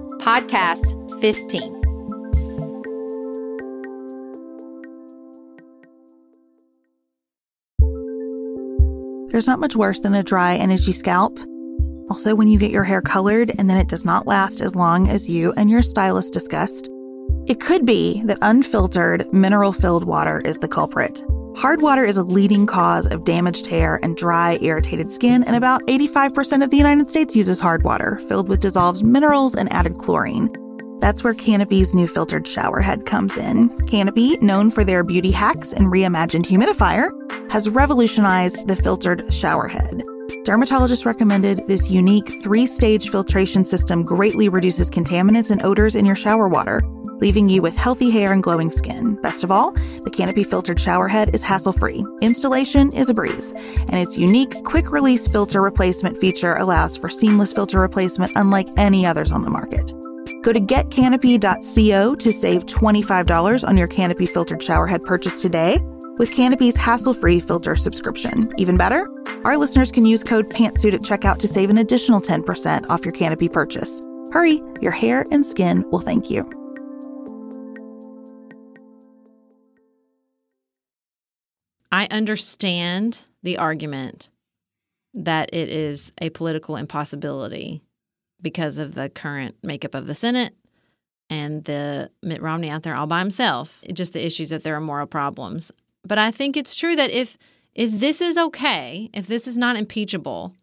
Speaker 6: podcast15.
Speaker 3: There's not much worse than a dry itchy scalp. Also, when you get your hair colored and then it does not last as long as you and your stylist discussed. It could be that unfiltered, mineral filled water is the culprit. Hard water is a leading cause of damaged hair and dry, irritated skin, and about 85% of the United States uses hard water, filled with dissolved minerals and added chlorine. That's where Canopy's new filtered shower head comes in. Canopy, known for their beauty hacks and reimagined humidifier, has revolutionized the filtered shower head. Dermatologists recommended this unique three stage filtration system greatly reduces contaminants and odors in your shower water, leaving you with healthy hair and glowing skin. Best of all, the Canopy filtered shower head is hassle free. Installation is a breeze, and its unique quick release filter replacement feature allows for seamless filter replacement unlike any others on the market. Go to getcanopy.co to save $25 on your Canopy filtered shower head purchase today with Canopy's hassle free filter subscription. Even better, our listeners can use code PANTSUIT at checkout to save an additional 10% off your Canopy purchase. Hurry, your hair and skin will thank you.
Speaker 4: I understand the argument that it is a political impossibility because of the current makeup of the Senate and the Mitt Romney out there all by himself. Just the issues that there are moral problems. But I think it's true that if if this is okay, if this is not impeachable,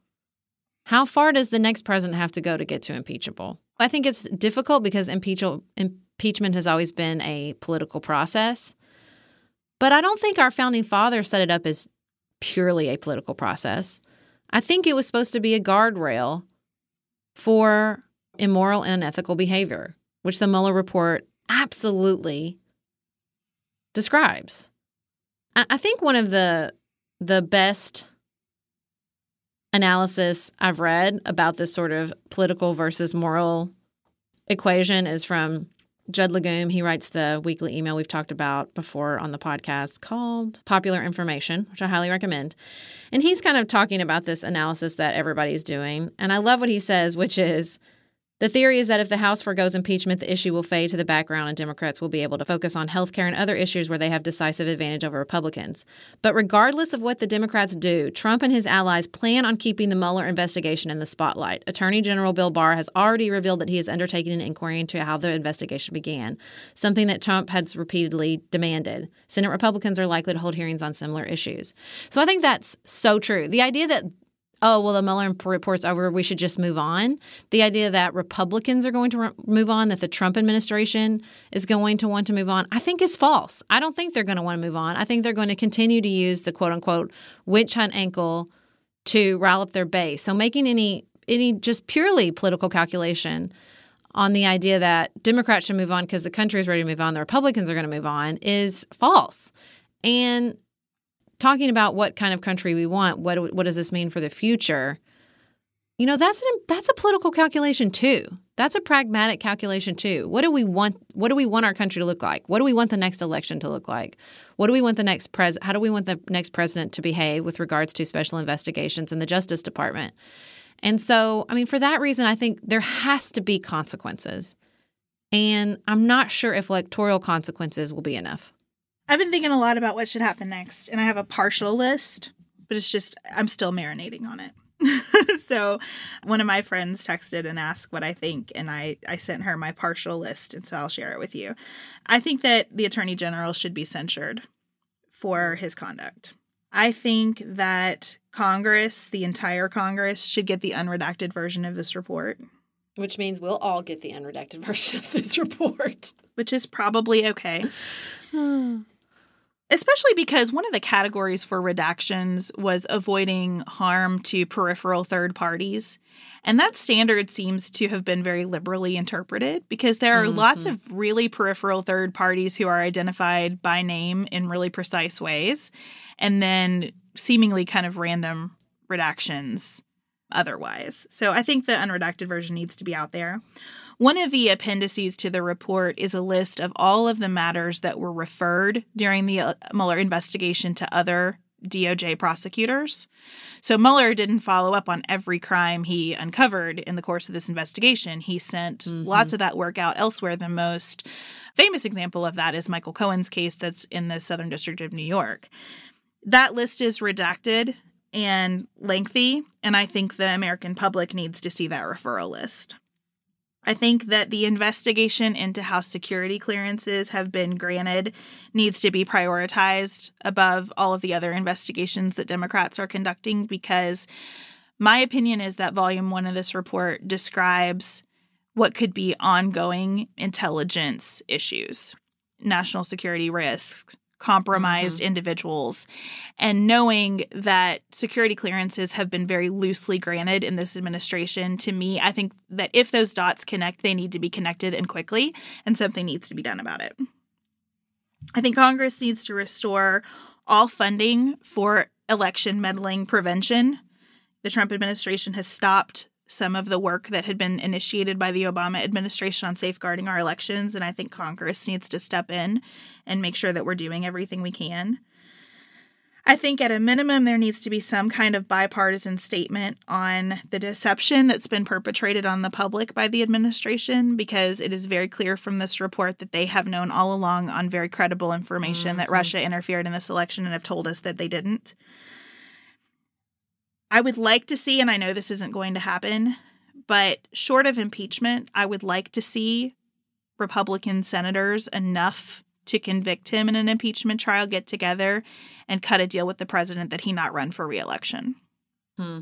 Speaker 4: how far does the next president have to go to get to impeachable? I think it's difficult because impeachable, impeachment has always been a political process. But I don't think our founding fathers set it up as purely a political process. I think it was supposed to be a guardrail for immoral and unethical behavior, which the Mueller report absolutely describes. I think one of the the best analysis I've read about this sort of political versus moral equation is from Judd Legum. He writes the weekly email we've talked about before on the podcast called Popular Information, which I highly recommend. And he's kind of talking about this analysis that everybody's doing. And I love what he says, which is The theory is that if the House forgoes impeachment, the issue will fade to the background and Democrats will be able to focus on health care and other issues where they have decisive advantage over Republicans. But regardless of what the Democrats do, Trump and his allies plan on keeping the Mueller investigation in the spotlight. Attorney General Bill Barr has already revealed that he is undertaking an inquiry into how the investigation began, something that Trump has repeatedly demanded. Senate Republicans are likely to hold hearings on similar issues. So I think that's so true. The idea that oh, well, the Mueller report's over, we should just move on. The idea that Republicans are going to re- move on, that the Trump administration is going to want to move on, I think is false. I don't think they're going to want to move on. I think they're going to continue to use the quote unquote witch hunt ankle to rile up their base. So making any any just purely political calculation on the idea that Democrats should move on because the country is ready to move on, the Republicans are going to move on is false. And talking about what kind of country we want, what what does this mean for the future? You know, that's an, that's a political calculation too. That's a pragmatic calculation too. What do we want? What do we want our country to look like? What do we want the next election to look like? What do we want the next pres? How do we want the next president to behave with regards to special investigations in the Justice Department? And so, I mean, for that reason, I think there has to be consequences, and I'm not sure if electoral consequences will be enough.
Speaker 3: I've been thinking a lot about what should happen next, and I have a partial list, but it's just, I'm still marinating on it. so one of my friends texted and asked what I think, and I, I sent her my partial list, and so I'll share it with you. I think that the Attorney General should be censured for his conduct. I think that Congress, the entire Congress, should get the unredacted version of this report.
Speaker 4: Which means we'll all get the unredacted version of this report.
Speaker 3: Which is probably okay. Especially because one of the categories for redactions was avoiding harm to peripheral third parties. And that standard seems to have been very liberally interpreted because there are mm-hmm. lots of really peripheral third parties who are identified by name in really precise ways, and then seemingly kind of random redactions otherwise. So I think the unredacted version needs to be out there. One of the appendices to the report is a list of all of the matters that were referred during the uh, Mueller investigation to other DOJ prosecutors. So Mueller didn't follow up on every crime he uncovered in the course of this investigation. He sent mm-hmm. lots of that work out elsewhere. The most famous example of that is Michael Cohen's case that's in the Southern District of New York. That list is redacted and lengthy, and I think the American public needs to see that referral list. I think that the investigation into how security clearances have been granted needs to be prioritized above all of the other investigations that Democrats are conducting because my opinion is that volume one of this report describes what could be ongoing intelligence issues, national security risks, compromised mm-hmm. individuals. And knowing that security clearances have been very loosely granted in this administration to me i think that if those dots connect they need to be connected and quickly and something needs to be done about it. I think congress needs to restore all funding for election meddling prevention. The trump administration has stopped some of the work that had been initiated by the Obama administration on safeguarding our elections. And I think Congress needs to step in and make sure that we're doing everything we can. I think at a minimum, there needs to be some kind of bipartisan statement on the deception that's been perpetrated on the public by the administration, because it is very clear from this report that they have known all along on very credible information mm-hmm. that Russia interfered in this election and have told us that they didn't. I would like to see, and I know this isn't going to happen, but short of impeachment, I would like to see Republican senators enough to convict him in an impeachment trial get together and cut a deal with the president that he not run for reelection. Hmm.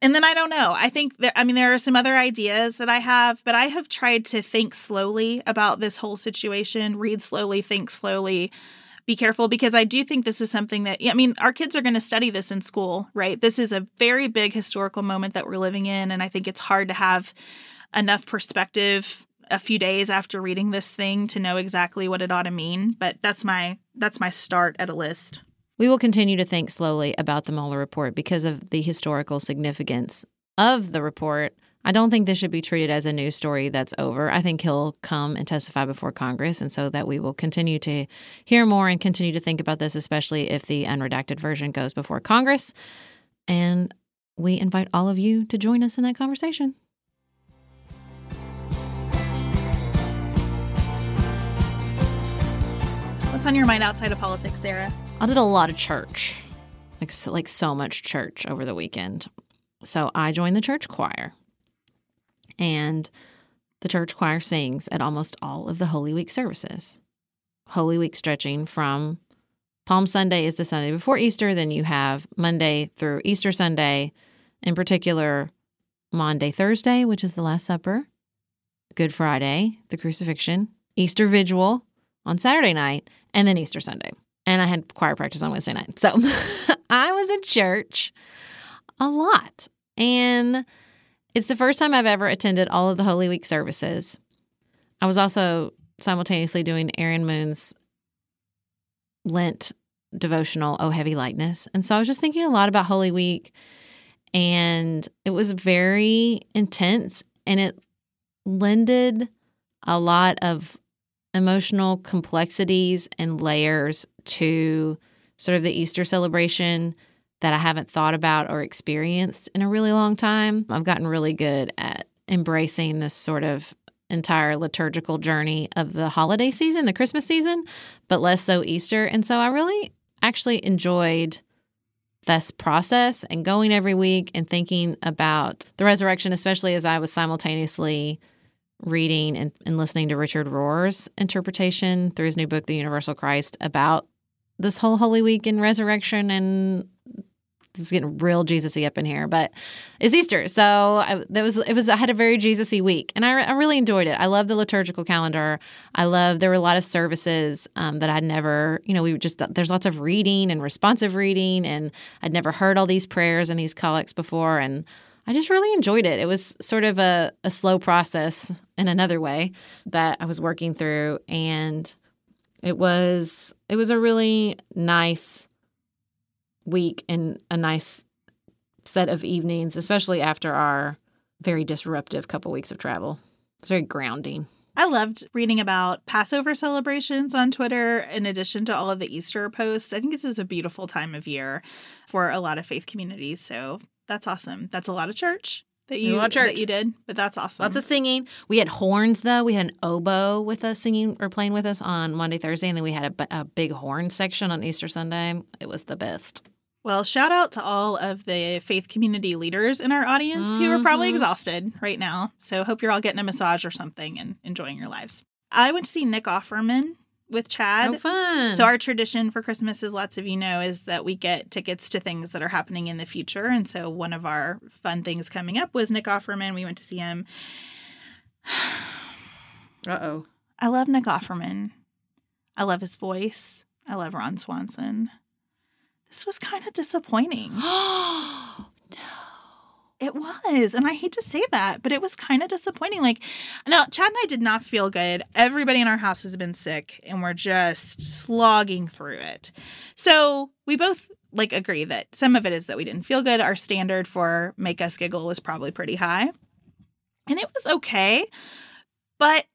Speaker 3: And then I don't know. I think that, I mean, there are some other ideas that I have, but I have tried to think slowly about this whole situation, read slowly, think slowly, be careful because I do think this is something that, I mean, our kids are going to study this in school, right? This is a very big historical moment that we're living in. And I think it's hard to have enough perspective a few days after reading this thing to know exactly what it ought to mean. But that's my, that's my start at a list.
Speaker 4: We will continue to think slowly about the Mueller report because of the historical significance of the report I don't think this should be treated as a news story that's over. I think he'll come and testify before Congress, and so that we will continue to hear more and continue to think about this, especially if the unredacted version goes before Congress. And we invite all of you to join us in that conversation.
Speaker 3: What's on your mind outside of politics, Sarah?
Speaker 4: I did a lot of church, like so, like so much church over the weekend. So I joined the church choir and the church choir sings at almost all of the Holy Week services. Holy Week stretching from Palm Sunday is the Sunday before Easter. Then you have Monday through Easter Sunday, in particular, Maundy, Thursday, which is the Last Supper, Good Friday, the Crucifixion, Easter Vigil on Saturday night, and then Easter Sunday. And I had choir practice on Wednesday night. So I was at church a lot. And it's the first time I've ever attended all of the Holy Week services. I was also simultaneously doing Erin Moon's Lent devotional, Oh Heavy Lightness. And so I was just thinking a lot about Holy Week, and it was very intense and it lended a lot of emotional complexities and layers to sort of the Easter celebration that I haven't thought about or experienced in a really long time. I've gotten really good at embracing this sort of entire liturgical journey of the holiday season, the Christmas season, but less so Easter. And so I really actually enjoyed this process and going every week and thinking about the resurrection, especially as I was simultaneously reading and, and listening to Richard Rohr's interpretation through his new book, The Universal Christ, about this whole Holy Week and resurrection and it's getting real Jesus-y up in here, but it's Easter, so I, that was it was I had a very Jesus-y week, and I, I really enjoyed it. I love the liturgical calendar. I love there were a lot of services um, that I'd never, you know, we just there's lots of reading and responsive reading, and I'd never heard all these prayers and these collects before, and I just really enjoyed it. It was sort of a, a slow process in another way that I was working through, and it was it was a really nice week and a nice set of evenings, especially after our very disruptive couple weeks of travel. It's very grounding.
Speaker 3: I loved reading about Passover celebrations on Twitter in addition to all of the Easter posts. I think this is a beautiful time of year for a lot of faith communities. So that's awesome. That's a lot of church that you that you did, but that's awesome.
Speaker 4: Lots of singing. We had horns though. We had an oboe with us singing or playing with us on Maundy, Thursday, and then we had a, a big horn section on Easter Sunday. It was the best.
Speaker 3: Well, shout out to all of the faith community leaders in our audience mm-hmm. who are probably exhausted right now. So hope you're all getting a massage or something and enjoying your lives. I went to see Nick Offerman with Chad.
Speaker 4: Oh, fun.
Speaker 3: So our tradition for Christmas, as lots of you know, is that we get tickets to things that are happening in the future. And so one of our fun things coming up was Nick Offerman. We went to see him.
Speaker 4: uh oh.
Speaker 3: I love Nick Offerman. I love his voice. I love Ron Swanson this was kind of disappointing.
Speaker 4: no.
Speaker 3: It was. And I hate to say that, but it was kind of disappointing. Like, now, Chad and I did not feel good. Everybody in our house has been sick and we're just slogging through it. So we both like agree that some of it is that we didn't feel good. Our standard for make us giggle was probably pretty high. And it was okay. But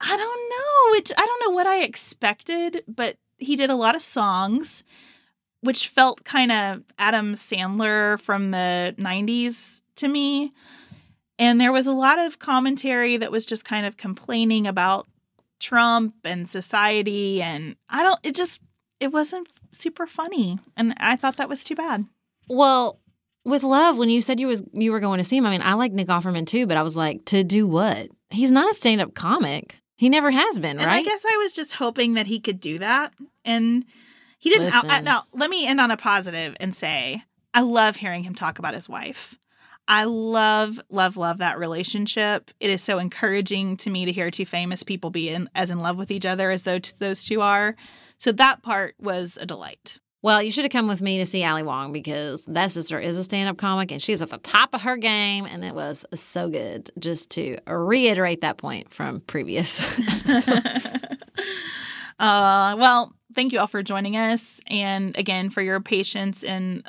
Speaker 3: I don't know. It, I don't know what I expected, but he did a lot of songs which felt kind of Adam Sandler from the 90s to me. And there was a lot of commentary that was just kind of complaining about Trump and society. And I don't, it just, it wasn't super funny. And I thought that was too bad.
Speaker 4: Well, with love, when you said you was you were going to see him, I mean, I like Nick Offerman too, but I was like, to do what? He's not a stand up comic. He never has been,
Speaker 3: and
Speaker 4: right?
Speaker 3: I guess I was just hoping that he could do that. And he didn't. Listen. Now, let me end on a positive and say I love hearing him talk about his wife. I love, love, love that relationship. It is so encouraging to me to hear two famous people be in, as in love with each other as though those two are. So that part was a delight.
Speaker 4: Well, you should have come with me to see Ali Wong because that sister is a stand up comic and she's at the top of her game. And it was so good just to reiterate that point from previous episodes.
Speaker 3: uh, well, thank you all for joining us. And again, for your patience in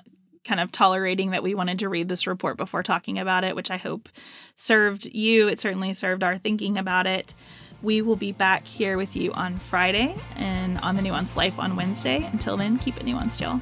Speaker 3: kind of tolerating that we wanted to read this report before talking about it, which I hope served you. It certainly served our thinking about it. We will be back here with you on Friday and on the Nuanced Life on Wednesday. Until then, keep it nuanced, y'all.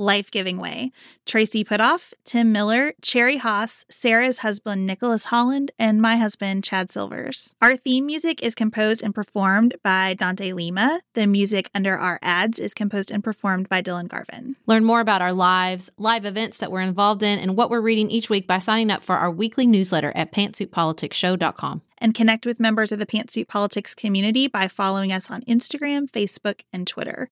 Speaker 3: life giving way. Tracy Putoff, Tim Miller, Cherry Haas, Sarah's husband Nicholas Holland, and my husband Chad Silvers. Our theme music is composed and performed by Dante Lima. The music under our ads is composed and performed by Dylan Garvin.
Speaker 4: Learn more about our lives, live events that we're involved in, and what we're reading each week by signing up for our weekly newsletter at pantsuitpoliticsshow.com.
Speaker 3: And connect with members of the Pantsuit Politics community by following us on Instagram, Facebook, and Twitter.